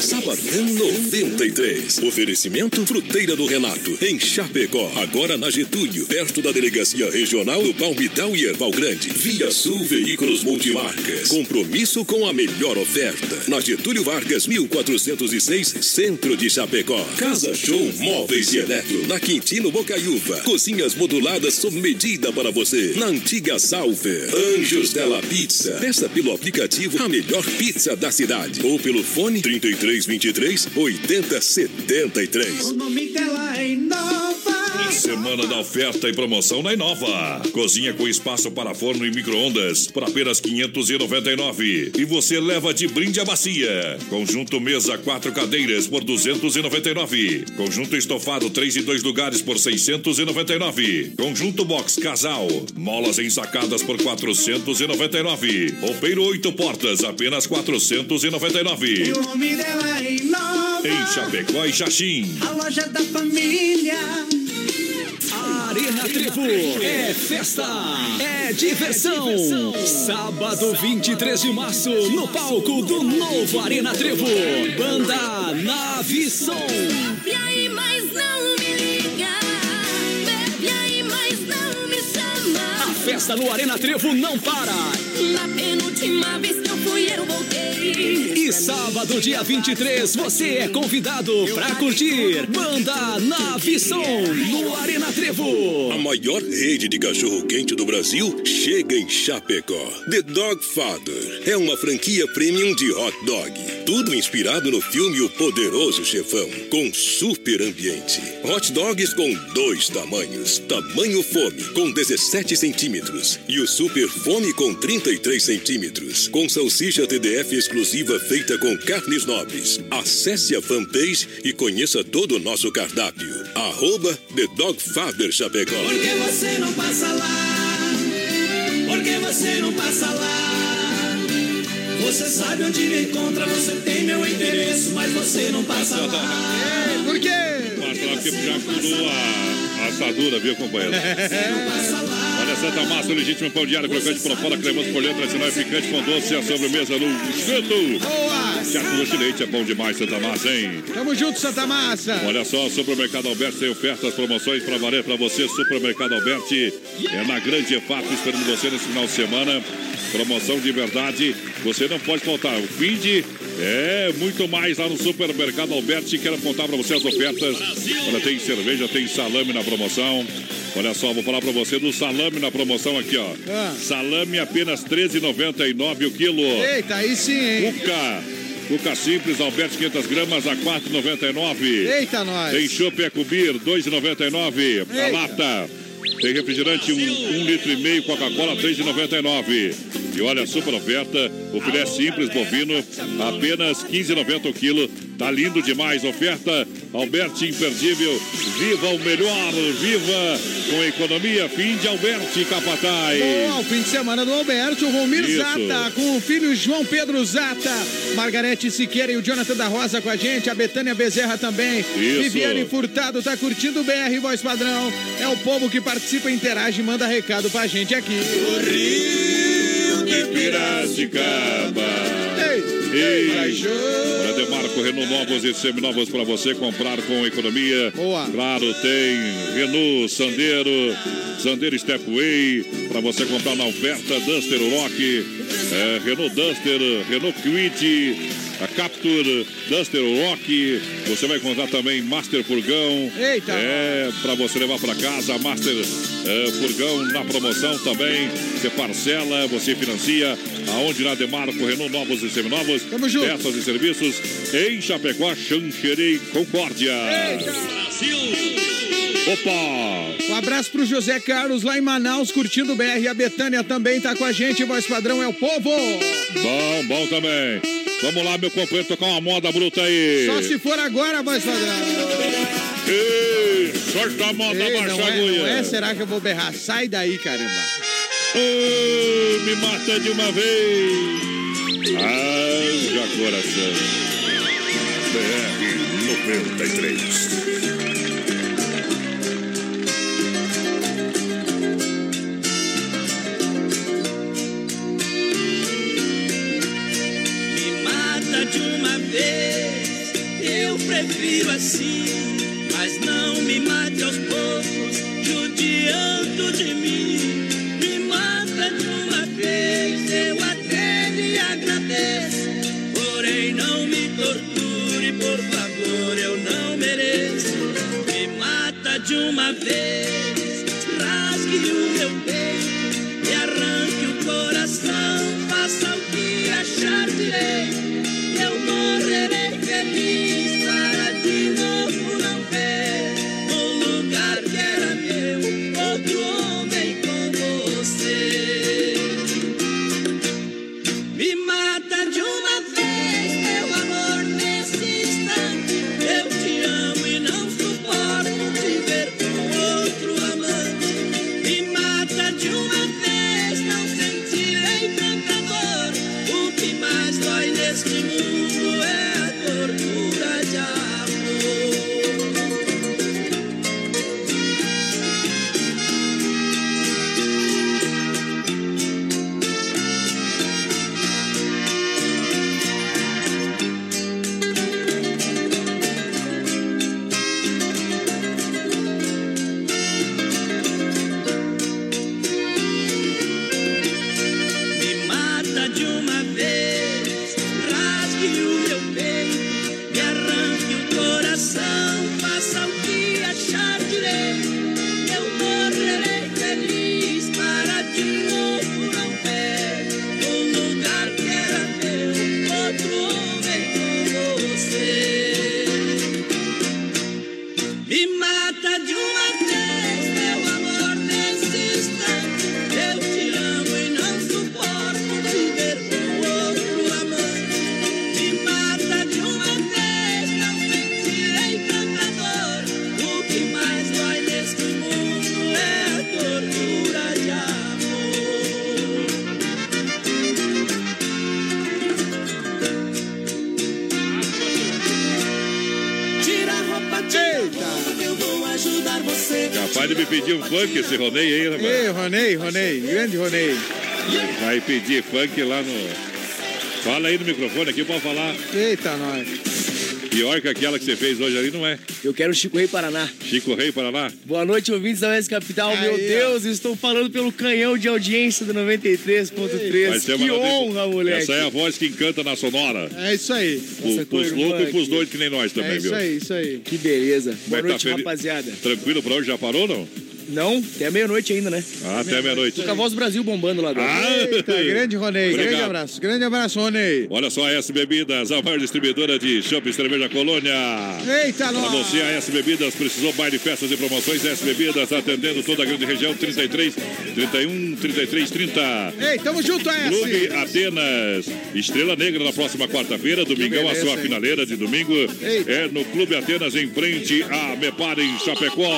Sabadão 93. Oferecimento Fruteira do Renato, em Chapecó. Agora na Getúlio, perto da Delegacia Regional do Palmital e Erval Grande. Via Sul Veículos Multimarcas. Compromisso com a melhor oferta. Na Getúlio Vargas, 1406, Centro de Chapecó. Casa Show Móveis e Eletro. Na Quintino Bocaiúva. Cozinhas moduladas sob medida para você. Na antiga Salver. Anjos Della Pizza. Peça pelo aplicativo a melhor pizza da cidade. Ou pelo fone 33 23 80 73. O nome dela é Inova. Semana da oferta e promoção na Inova. Cozinha com espaço para forno e micro-ondas por apenas 599. E você leva de brinde a bacia. Conjunto mesa quatro cadeiras por 299. Conjunto estofado três e dois lugares por 699. Conjunto box casal. Molas ensacadas por 499. Roupeiro oito portas apenas 499. E o nome dela é Inova. Em Chapecó e Xaxim. A loja da família. Arena Trevo é festa, é diversão. Sábado 23 de março, no palco do novo Arena Trevo. Banda Nave Som. Bebe aí, mas não festa no Arena Trevo não para. Na penúltima vez que eu fui, eu voltei. E sábado, dia 23, você é convidado pra curtir Banda Nave Som no Arena Trevo. A maior rede de cachorro-quente do Brasil chega em Chapecó. The Dog Father é uma franquia premium de hot dog. Tudo inspirado no filme O Poderoso Chefão, com super ambiente. Hot dogs com dois tamanhos. Tamanho fome, com 17 centímetros. E o super fome com 33 centímetros. Com salsicha TDF exclusiva feita com carnes nobres. Acesse a fanpage e conheça todo o nosso cardápio. Arroba The Dog Father Chapecó. Por que você não passa lá? Por que você não passa lá? Você sabe onde me encontra, você tem meu endereço, mas você não passa lá. Por quê? Passa lá porque já curou a, assadura, viu, companheiro? Olha, Santa Massa, o legítimo pão diário, crocante por fora, cremoso por dentro, tradicional e picante com doce, a sobremesa no espeto. Boa! Tiago Doce de Leite é bom demais, Santa Massa, hein? Tamo junto, Santa Massa. Olha só, Supermercado Alberti tem ofertas, promoções para valer para você. Supermercado Alberti é na grande EFAP, esperando você nesse final de semana. Promoção de verdade, você não pode faltar. O fim de é muito mais lá no Supermercado Alberti. Quero contar para você as ofertas. Olha, tem cerveja, tem salame na promoção. Olha só, vou falar para você do salame na promoção aqui, ó. Ah. Salame apenas R$ 13,99 o quilo. Eita, aí sim, hein? Cuca. Cuca simples, Alberti 500 gramas a 4,99. Eita, nós. Tem chopp Ecubir, 2,99. A lata. Tem refrigerante, um, um litro e meio, Coca-Cola, 3,99. E olha, super oferta, o filé simples bovino, apenas 15,90 o quilo. Tá lindo demais, oferta Alberti imperdível. Viva o melhor, viva com economia. Fim de Alberti Capataz. Boa, o fim de semana do Alberto, o Romir Isso. Zata, com o filho João Pedro Zata, Margarete Siqueira e o Jonathan da Rosa com a gente, a Betânia Bezerra também. Isso. Viviane Furtado tá curtindo o BR Voz Padrão. É o povo que participa, interage e manda recado pra gente aqui. Rio de Piracicaba. Ei, Olha, Demarco Renault novos e seminovos para você comprar com economia. Boa. Claro, tem Renault Sandero, Sandero Stepway, para você comprar na oferta Duster Rock, é, Renault Duster, Renault Quid, a Capture, Duster Rock. Você vai encontrar também Master Furgão. Eita! É, para você levar para casa, Master eh, Furgão na promoção também. Você parcela, você financia. Aonde na Demarco, Renault novos e seminovos. Tamo junto. Peças e serviços em Chapecó, Xanxerê, Concórdia. Opa! Um abraço pro José Carlos lá em Manaus, curtindo o BR. A Betânia também tá com a gente. Voz padrão é o povo. Bom, bom também. Vamos lá, meu companheiro, tocar uma moda bruta aí. Só se for agora, voz padrão. Ei, sorte a moda, Ei, baixa não, a é, agulha. não é? Será que eu vou berrar? Sai daí, caramba. Me mata de uma vez. Haja coração. BR 93. Eu prefiro assim. Mas não me mate aos poucos, judiando de mim. Me mata de uma vez, eu até lhe agradeço. Porém, não me torture, por favor, eu não mereço. Me mata de uma vez, me pedir um funk esse Ronei aí, rapaz. Ei, Ronei, Ronei, grande Ronei. Vai pedir funk lá no. Fala aí no microfone aqui, pode falar. Eita, nós. Pior que aquela que você fez hoje ali, não é? Eu quero Chico Rei Paraná. Chico Rei Paraná. Boa noite, ouvintes da Oeste Capital. Meu Aí, ó. Deus, estou falando pelo canhão de audiência do 93.3. Vai ser Que uma honra, moleque. Essa é a voz que encanta na sonora. É isso aí. Pro, Essa pros loucos e pros doidos que nem nós também, É isso viu? aí, isso aí. Que beleza. Boa Vai tá noite, feliz- rapaziada. Tranquilo pra hoje? Já parou ou não? Não, até meia-noite ainda, né? Ah, até meia-noite. Tô com a voz do Brasil bombando lá agora. Ah! Eita, grande Ronei, Obrigado. grande abraço, grande abraço, Ronei. Olha só, a S Bebidas, a maior distribuidora de e cerveja Colônia. Eita, Para nós. você, a S Bebidas precisou baile, festas e promoções. S Bebidas atendendo toda a grande região. 33, 31, 33, 30. Ei, tamo junto, Clube S. Atenas, Estrela Negra na próxima quarta-feira, domingão a beleza, sua hein? finaleira de domingo Eita. é no Clube Atenas em frente a Mepar em Chapecó.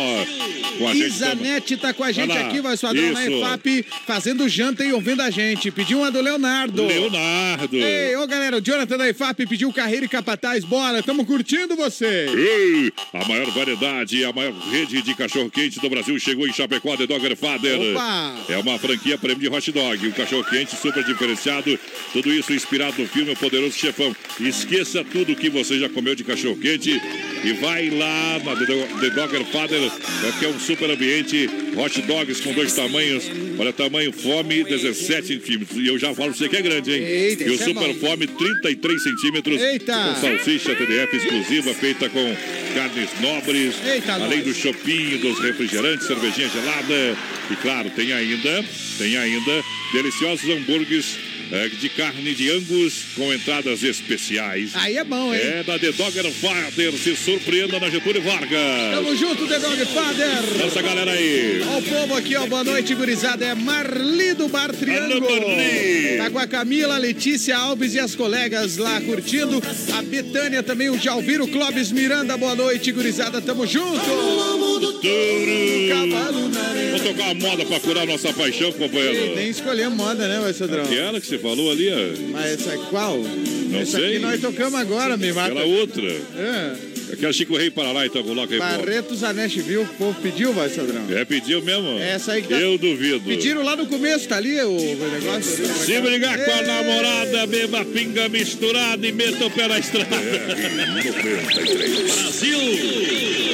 Com a gente Isanete tá com a gente lá. aqui, vai padrão na Isso. EFAP, fazendo janta e ouvindo a gente. Pediu uma do Leonardo. Leonardo. Ei, ô galera, o Jonathan da EFAP pediu carreira e capataz. Bora, tamo curtindo você. Ei, a maior variedade, a maior rede de cachorro-quente do Brasil chegou em Chapecó, The Dogger Father. Opa! É uma franquia prêmio de hot dog, um cachorro-quente super diferenciado. Tudo isso inspirado no filme O Poderoso Chefão. Esqueça tudo que você já comeu de cachorro-quente. e vai lá na The Dogger Father, que é um super ambiente, hot dogs com dois tamanhos. Olha, tamanho fome, 17 centímetros. E eu já falo pra você que é grande, hein? Eita, e o é super bom. fome, 33 centímetros. Eita! Com salsicha TDF exclusiva, feita com carnes nobres. Eita, além nós. do chopinho, dos refrigerantes, cervejinha gelada. E claro, tem ainda, tem ainda deliciosos hambúrgueres de carne de angus com entradas especiais. Aí é bom, hein? É da The Dogger Father. Se surpreenda na Getúlio Vargas. Tamo junto, The Dog Father. Essa galera aí. Ó o povo aqui, ó. Boa noite, gurizada. É Marli do Bar Triângulo. Marli. Tá com a Camila, Letícia Alves e as colegas lá curtindo. A Betânia também, o Jalviro Clóvis Miranda. Boa noite, gurizada. Tamo junto. Vamos tocar uma moda pra curar nossa paixão, companheiro. Nem escolhemos moda, né, vai Cedrão? Aquela que você falou ali, ó. Mas essa qual? Não essa sei. aqui nós tocamos agora, me mata. Aquela outra. É. Aquela Chico Rei Paraná, então coloca aí. Barretos a Nashville, o povo pediu, vai, Cedrão? É, pediu mesmo? Essa aí que tá- Eu duvido. Pediram lá no começo, tá ali o negócio? Se brigar com a namorada, beba pinga misturada e meta o pé na estrada. Brasil!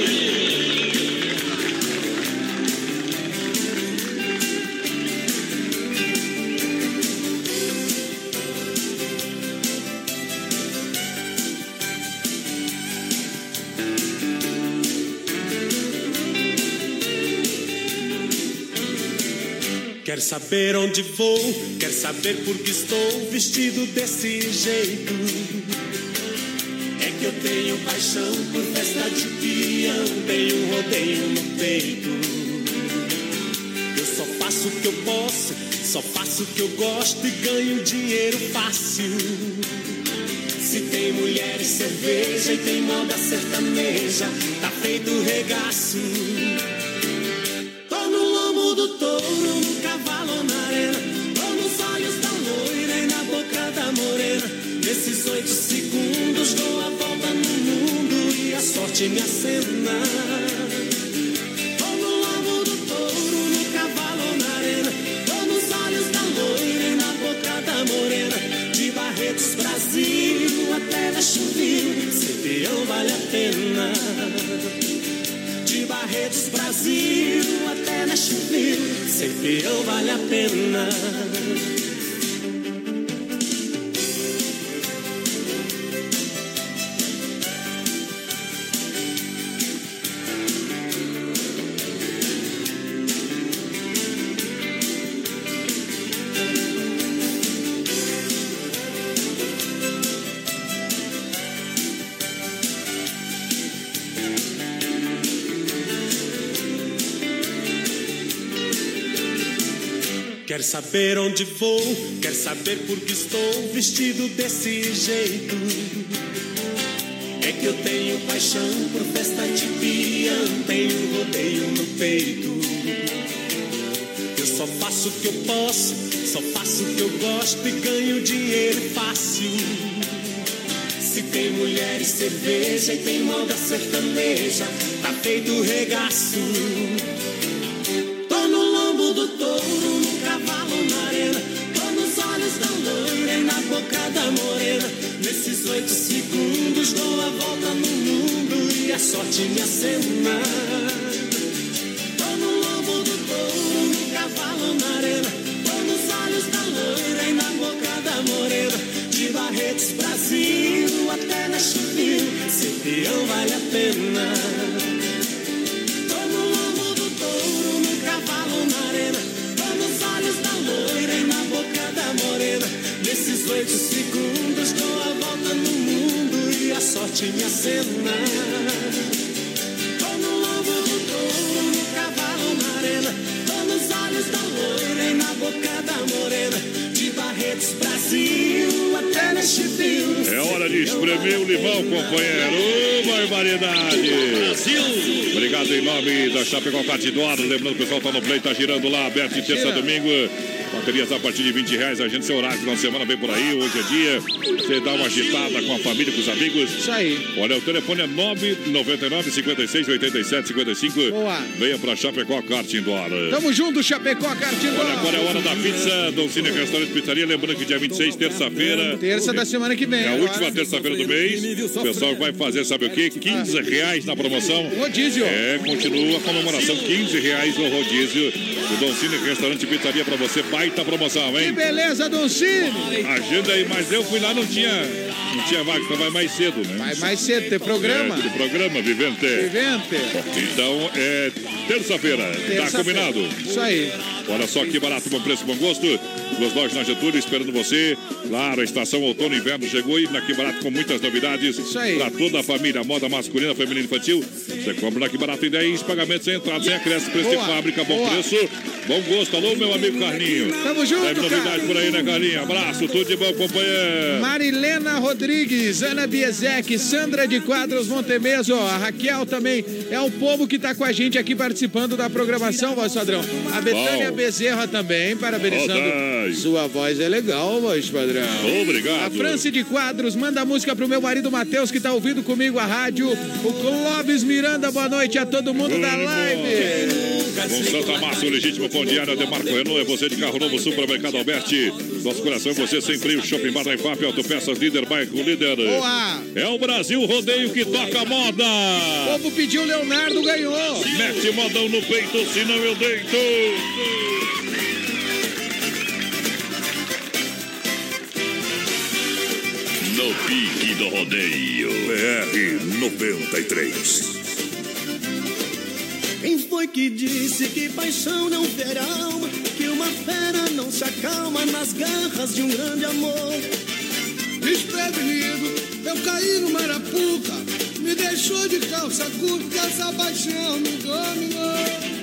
Quer saber onde vou? Quer saber por que estou vestido desse jeito? É que eu tenho paixão por festa de peão, tenho rodeio no peito. Eu só faço o que eu posso, só faço o que eu gosto e ganho dinheiro fácil. Se tem mulher e cerveja e tem moda sertaneja, tá feito regaço. Tô no lombo do touro, sorte me acena. Tô no lombo do touro, no cavalo na arena. Tô nos olhos da loira e na boca da morena. De Barretos, Brasil até na Chuvinho. Ser peão vale a pena. De Barretos, Brasil até na Chuvinho. Ser peão vale a pena. Saber onde vou? Quer saber por que estou vestido desse jeito? É que eu tenho paixão por festa de peão, tenho rodeio no peito. Eu só faço o que eu posso, só faço o que eu gosto e ganho dinheiro fácil. Se tem mulher e cerveja e tem moda sertaneja, tá feito regaço. E sorte me acena. Tô no lombo do touro, no cavalo na arena. Tô nos olhos da loira e na boca da morena. De Barretos, Brasil até na Chuvinho. Ser peão vale a pena. Tô no lombo do touro, no cavalo na arena. Tô nos olhos da loira e na boca da morena. Nesses oito segundos dou a volta no mundo e a sorte me acena. É hora de espremer o limão, companheiro. Ô, barbaridade. Brasil. Obrigado em nome da Chapecó Cartidor. Lembrando que o pessoal tá no play, tá girando lá, aberto de terça a domingo. Baterias a partir de 20 reais. A gente, seu horário, final de semana vem por aí. Hoje é dia. Você dá uma agitada com a família, com os amigos. Isso aí. Olha, o telefone é 999 56 87 55. Boa. Venha pra Chapecó Kart Indoor. Tamo junto, Chapecó, Cartinho. Olha, agora é hora da pizza. Dom Cine Restaurante Pizzaria. Lembrando que dia 26, terça-feira. Terça da semana que vem. É a última terça terça-feira do mês. O pessoal vai fazer, sabe o quê? 15 reais na promoção. Rodízio. É, continua a comemoração. 15 reais no rodízio. O Don Cine Restaurante Pizzaria pra você. Baita promoção, Que hein? beleza, Doncini. Agenda aí, mas eu fui lá, não tinha, não tinha vaga, então vai mais cedo, né? Vai mais cedo, tem programa. É, tem programa, Vivente. Vivente. Então, é terça-feira, tá Terça-feira. combinado? Isso aí. Olha só que barato, bom preço, bom gosto. Duas lojas na Getúlio esperando você. Claro, a estação outono e inverno chegou e na Que Barato com muitas novidades. Isso aí. Pra toda a família, moda masculina, feminina e infantil. Você compra na Que Barato em 10 pagamentos sem entrada, sem acréscimo, preço Boa, de fábrica, bom boa. preço, bom gosto. Alô, meu amigo Carlinho. Tamo junto, Deve novidade cara. por aí, né, Carlinho? Abraço, tudo de bom, companheiro. Marilena Rodrigues, Ana Biezek, Sandra de Quadros Montemeso, a Raquel também é o povo que tá com a gente aqui participando da programação, voz padrão. A Betânia Bom. Bezerra também, parabenizando. Sua voz é legal, voz padrão. Obrigado. A Franci de Quadros manda música pro meu marido Matheus, que tá ouvindo comigo a rádio. O Clóvis Miranda, boa noite a todo mundo da live. Com Santa Massa, o legítimo pão diário, Demarco Renault, é você de carro novo, Supermercado Alberti. Nosso coração é você, sem frio, Shopping Bar da IFAP, Autopeças Líder, Bairro Líder. Boa. É o Brasil Rodeio que toca moda. O povo pediu, Leonardo ganhou. Mete modão no peito, senão eu deito. No pique do rodeio. BR 93. Quem foi que disse que paixão não a alma? Que uma fera não se acalma nas garras de um grande amor? Desprevenido, eu caí no Marapuca. Me deixou de calça curta, essa paixão me dominou.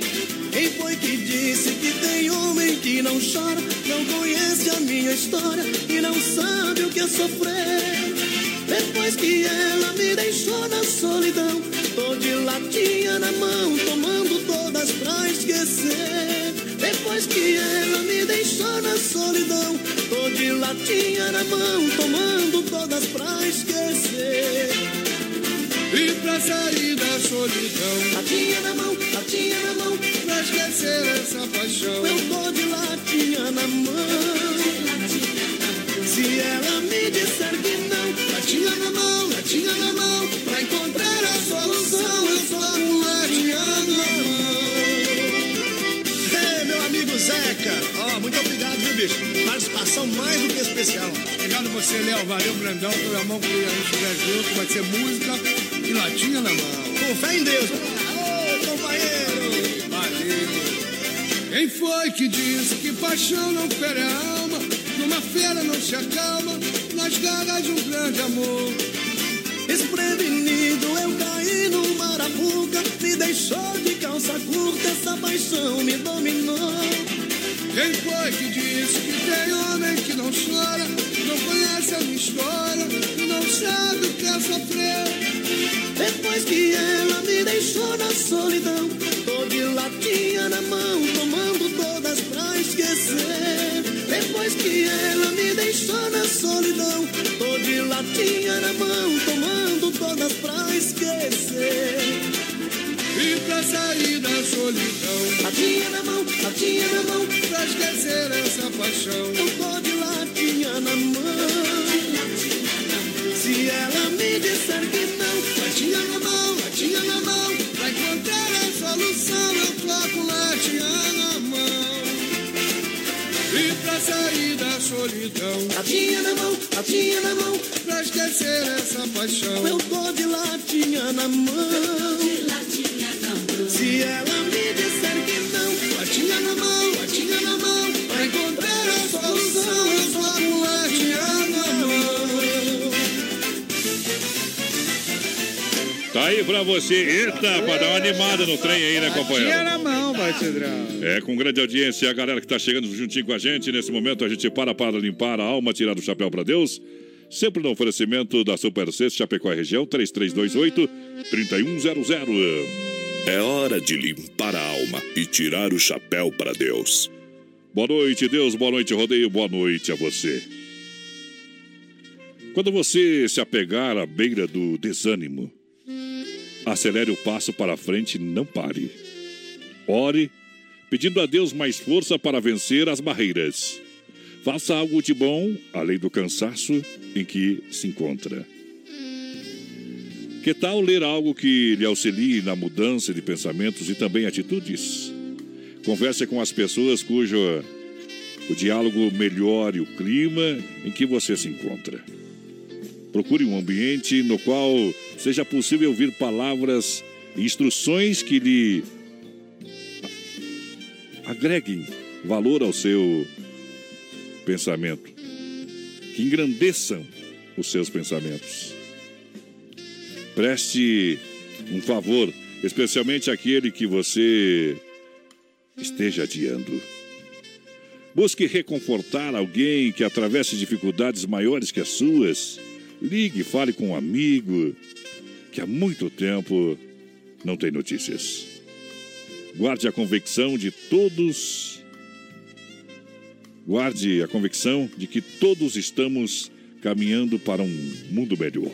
Quem foi que disse que tem homem que não chora, não conhece a minha história e não sabe o que é sofrer? Depois que ela me deixou na solidão, tô de latinha na mão, tomando todas pra esquecer. Depois que ela me deixou na solidão, tô de latinha na mão, tomando todas pra esquecer. E pra sair da solidão, Latinha na mão, latinha na mão, pra esquecer essa paixão. eu tô de latinha na mão. Se ela me disser que não, Latinha na mão, latinha na mão, pra encontrar a solução, eu só com latinha na mão. Ei, meu amigo Zeca, ó, muito obrigado, viu, bicho? Participação mais do que especial. Obrigado você, Léo. Valeu, Brandão, pela mão que a gente estiver junto. Vai ser música e latinha na mão. Com fé em Deus. Ô, companheiro. Valeu. Quem foi que disse que paixão não fere a alma? Numa feira não se acalma, nas garras de um grande amor. Desprevenido, eu caí no marapuca. Me deixou de calça curta, essa paixão me dominou. Quem foi que disse que tem homem que não chora, não conhece a minha história não sabe o que é sofrer? Depois que ela me deixou na solidão, tô de latinha na mão, tomando todas pra esquecer. Depois que ela me deixou na solidão, tô de latinha na mão, tomando todas pra esquecer. E pra sair da solidão, Latinha na mão, latinha na mão, pra esquecer essa paixão. eu tô de latinha na mão. Se ela me disser que não, Latinha na mão, latinha na mão, pra encontrar a solução, eu latinha na mão. E pra sair da solidão, latinha na mão, latinha na mão, pra esquecer essa paixão. eu tô de latinha na mão. Se ela me disser que não, Latinha na mão, latinha Tá aí pra você. Eita, pra dar uma animada no trem aí, né, Tinha companheiro? na mão. É, com grande audiência, a galera que tá chegando juntinho com a gente. Nesse momento, a gente para para limpar a alma, tirar o chapéu pra Deus. Sempre no oferecimento da Super Sexta Chapecó Região, 3328-3100. É hora de limpar a alma e tirar o chapéu para Deus. Boa noite, Deus. Boa noite, Rodeio. Boa noite a você. Quando você se apegar à beira do desânimo, acelere o passo para frente não pare. Ore, pedindo a Deus mais força para vencer as barreiras. Faça algo de bom, além do cansaço em que se encontra. Que tal ler algo que lhe auxilie na mudança de pensamentos e também atitudes? Converse com as pessoas cujo o diálogo melhore o clima em que você se encontra. Procure um ambiente no qual seja possível ouvir palavras e instruções que lhe agreguem valor ao seu pensamento, que engrandeçam os seus pensamentos. Preste um favor, especialmente aquele que você esteja adiando. Busque reconfortar alguém que atravessa dificuldades maiores que as suas. Ligue, fale com um amigo que há muito tempo não tem notícias. Guarde a convicção de todos. Guarde a convicção de que todos estamos caminhando para um mundo melhor.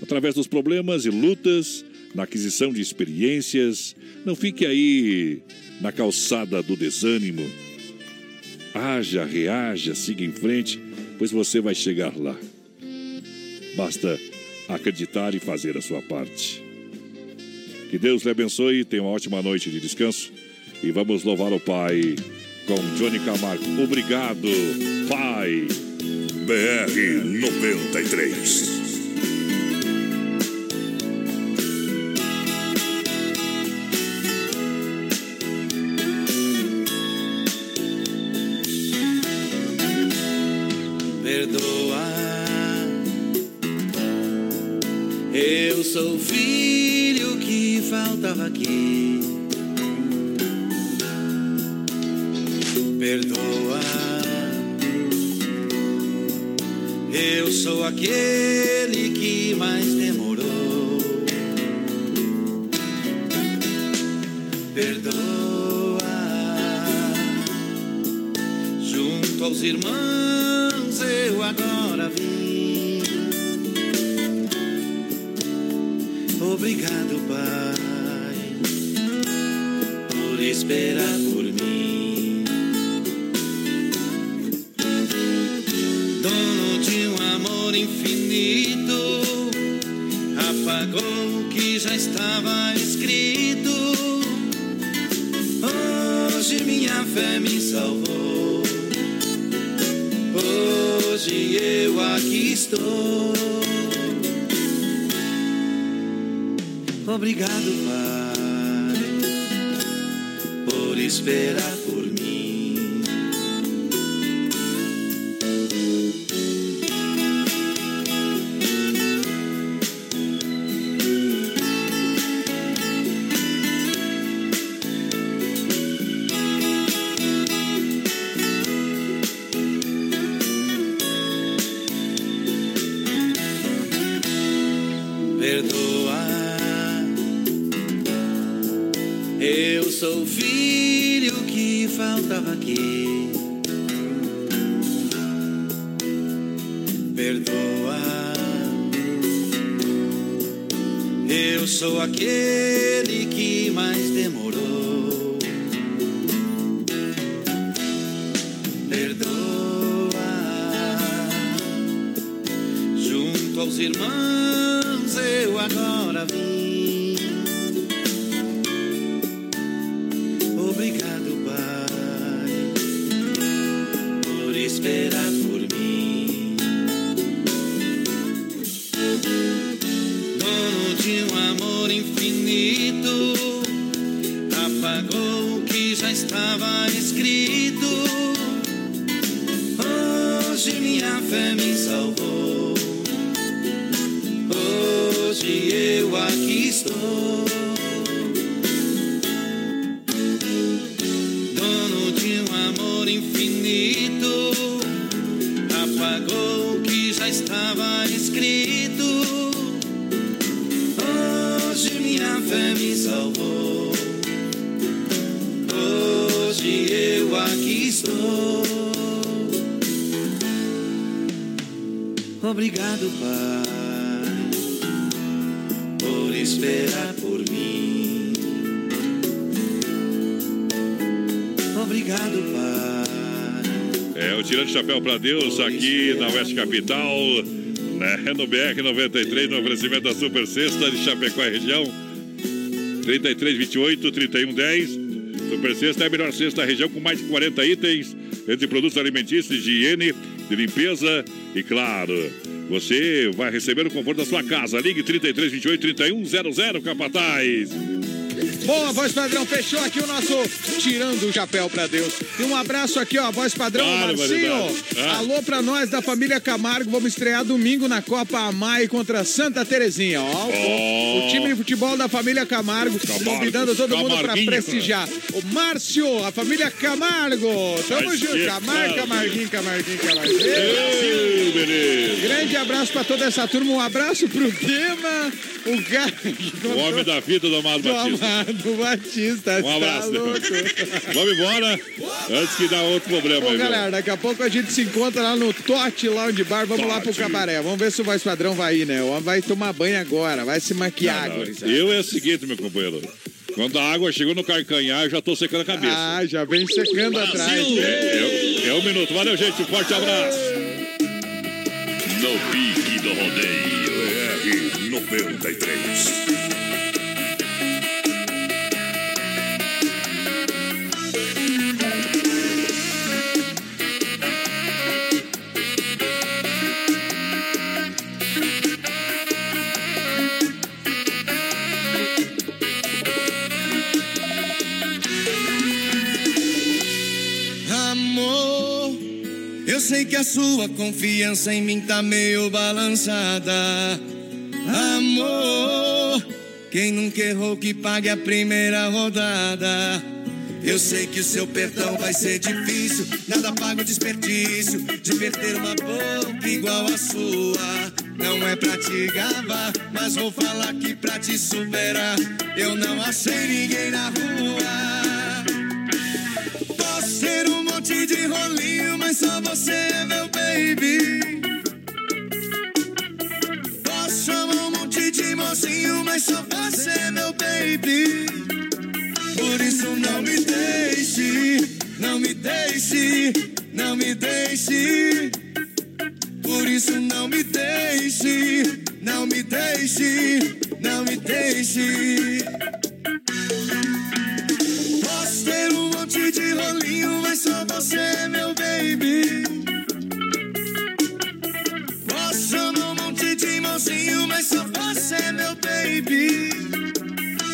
Através dos problemas e lutas, na aquisição de experiências, não fique aí na calçada do desânimo. Haja, reaja, siga em frente, pois você vai chegar lá. Basta acreditar e fazer a sua parte. Que Deus lhe abençoe, tenha uma ótima noite de descanso e vamos louvar o Pai com Johnny Camargo. Obrigado, Pai. BR 93. Sou o filho que faltava aqui. Perdoa. Eu sou aquele que mais demorou. Perdoa. Junto aos irmãos fé me salvou. Hoje eu aqui estou. Obrigado, Pai, por esperar Oeste Capital. É, no BR 93, no oferecimento da Super Sexta de Chapecó e região. 33, 28, 31, 10. Super Sexta é a melhor cesta da região com mais de 40 itens entre produtos alimentícios, de higiene, de limpeza e, claro, você vai receber o conforto da sua casa. Ligue 33, 28, 31, 00, Capataz. Boa, voz padrão, fechou aqui o nosso Tirando o Chapéu pra Deus. E um abraço aqui, ó, voz padrão, Barbaridade. Marcinho. Ah. Alô pra nós da família Camargo, vamos estrear domingo na Copa Amai contra Santa Terezinha, ó. O- Oh. O time de futebol da família Camargo, convidando todo mundo pra prestigiar. O Márcio, a família Camargo. Tamo junto, Camargo. Camarguinho, Camarguinho, Camarguinho. Ei, beleza. Grande abraço pra toda essa turma, um abraço pro Dema, o cara O homem da vida do Amado do Batista. Amado pro Batista. Um tá abraço, tá? Vamos embora. Antes que dá outro problema Bom, aí. galera, meu. daqui a pouco a gente se encontra lá no Tote Lounge Bar. Vamos Tote. lá pro cabaré. Vamos ver se o voz padrão vai ir, né? O homem vai tomar banho agora, vai se maquiar. Não, não. Eu é o seguinte, meu companheiro. Quando a água chegou no carcanhar, eu já tô secando a cabeça. Ah, já vem secando Brasil. atrás. É, é, é um minuto. Valeu, gente. Um forte abraço. No pique do rodeio. R93. A sua confiança em mim tá meio balançada. Amor, quem nunca errou que pague a primeira rodada. Eu sei que o seu perdão vai ser difícil, nada paga o desperdício de perder uma boca igual a sua. Não é pra te gabar, mas vou falar que pra te superar, eu não achei ninguém na rua. Só você é meu baby. Posso chamar um monte de mocinho, mas só você é meu baby. Por isso não me deixe, não me deixe, não me deixe. Por isso não me deixe, não me deixe, não me deixe. Ter um monte de rolinho, mas só você é meu baby. Posso um monte de mocinho, mas só você é meu baby.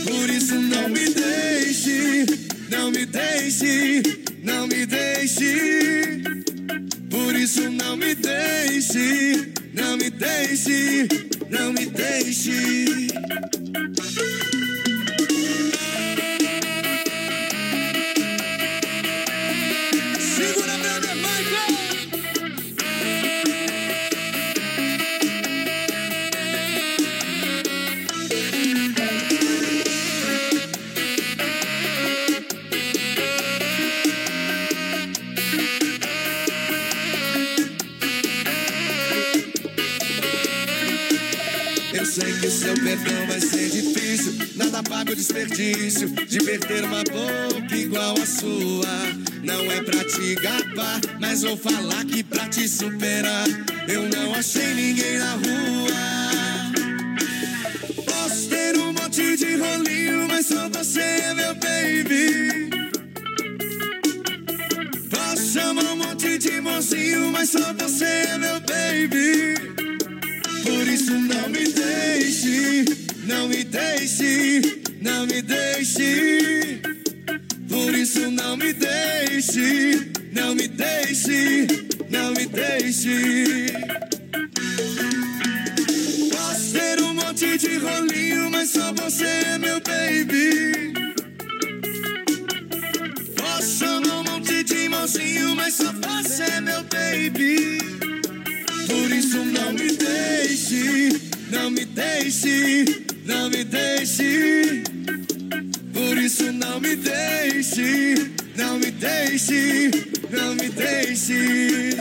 Por isso não me deixe, não me deixe, não me deixe. Por isso não me deixe, não me deixe, não me deixe. Sei que seu perdão vai ser difícil. Nada paga o desperdício de perder uma boca igual a sua. Não é pra te gabar, mas vou falar que pra te superar, eu não achei ninguém na rua. Posso ter um monte de rolinho, mas só você é meu baby. Posso chamar um monte de mocinho, mas só você é meu baby. Por isso não me deixe, não me deixe, não me deixe. Por isso não me deixe, não me deixe, não me deixe. Posso ter um monte de rolinho, mas só você é meu baby. Posso chamar um monte de mocinho, mas só você é meu baby. Por isso não me deixe, não me deixe, não me deixe. Por isso não me deixe, não me deixe, não me deixe.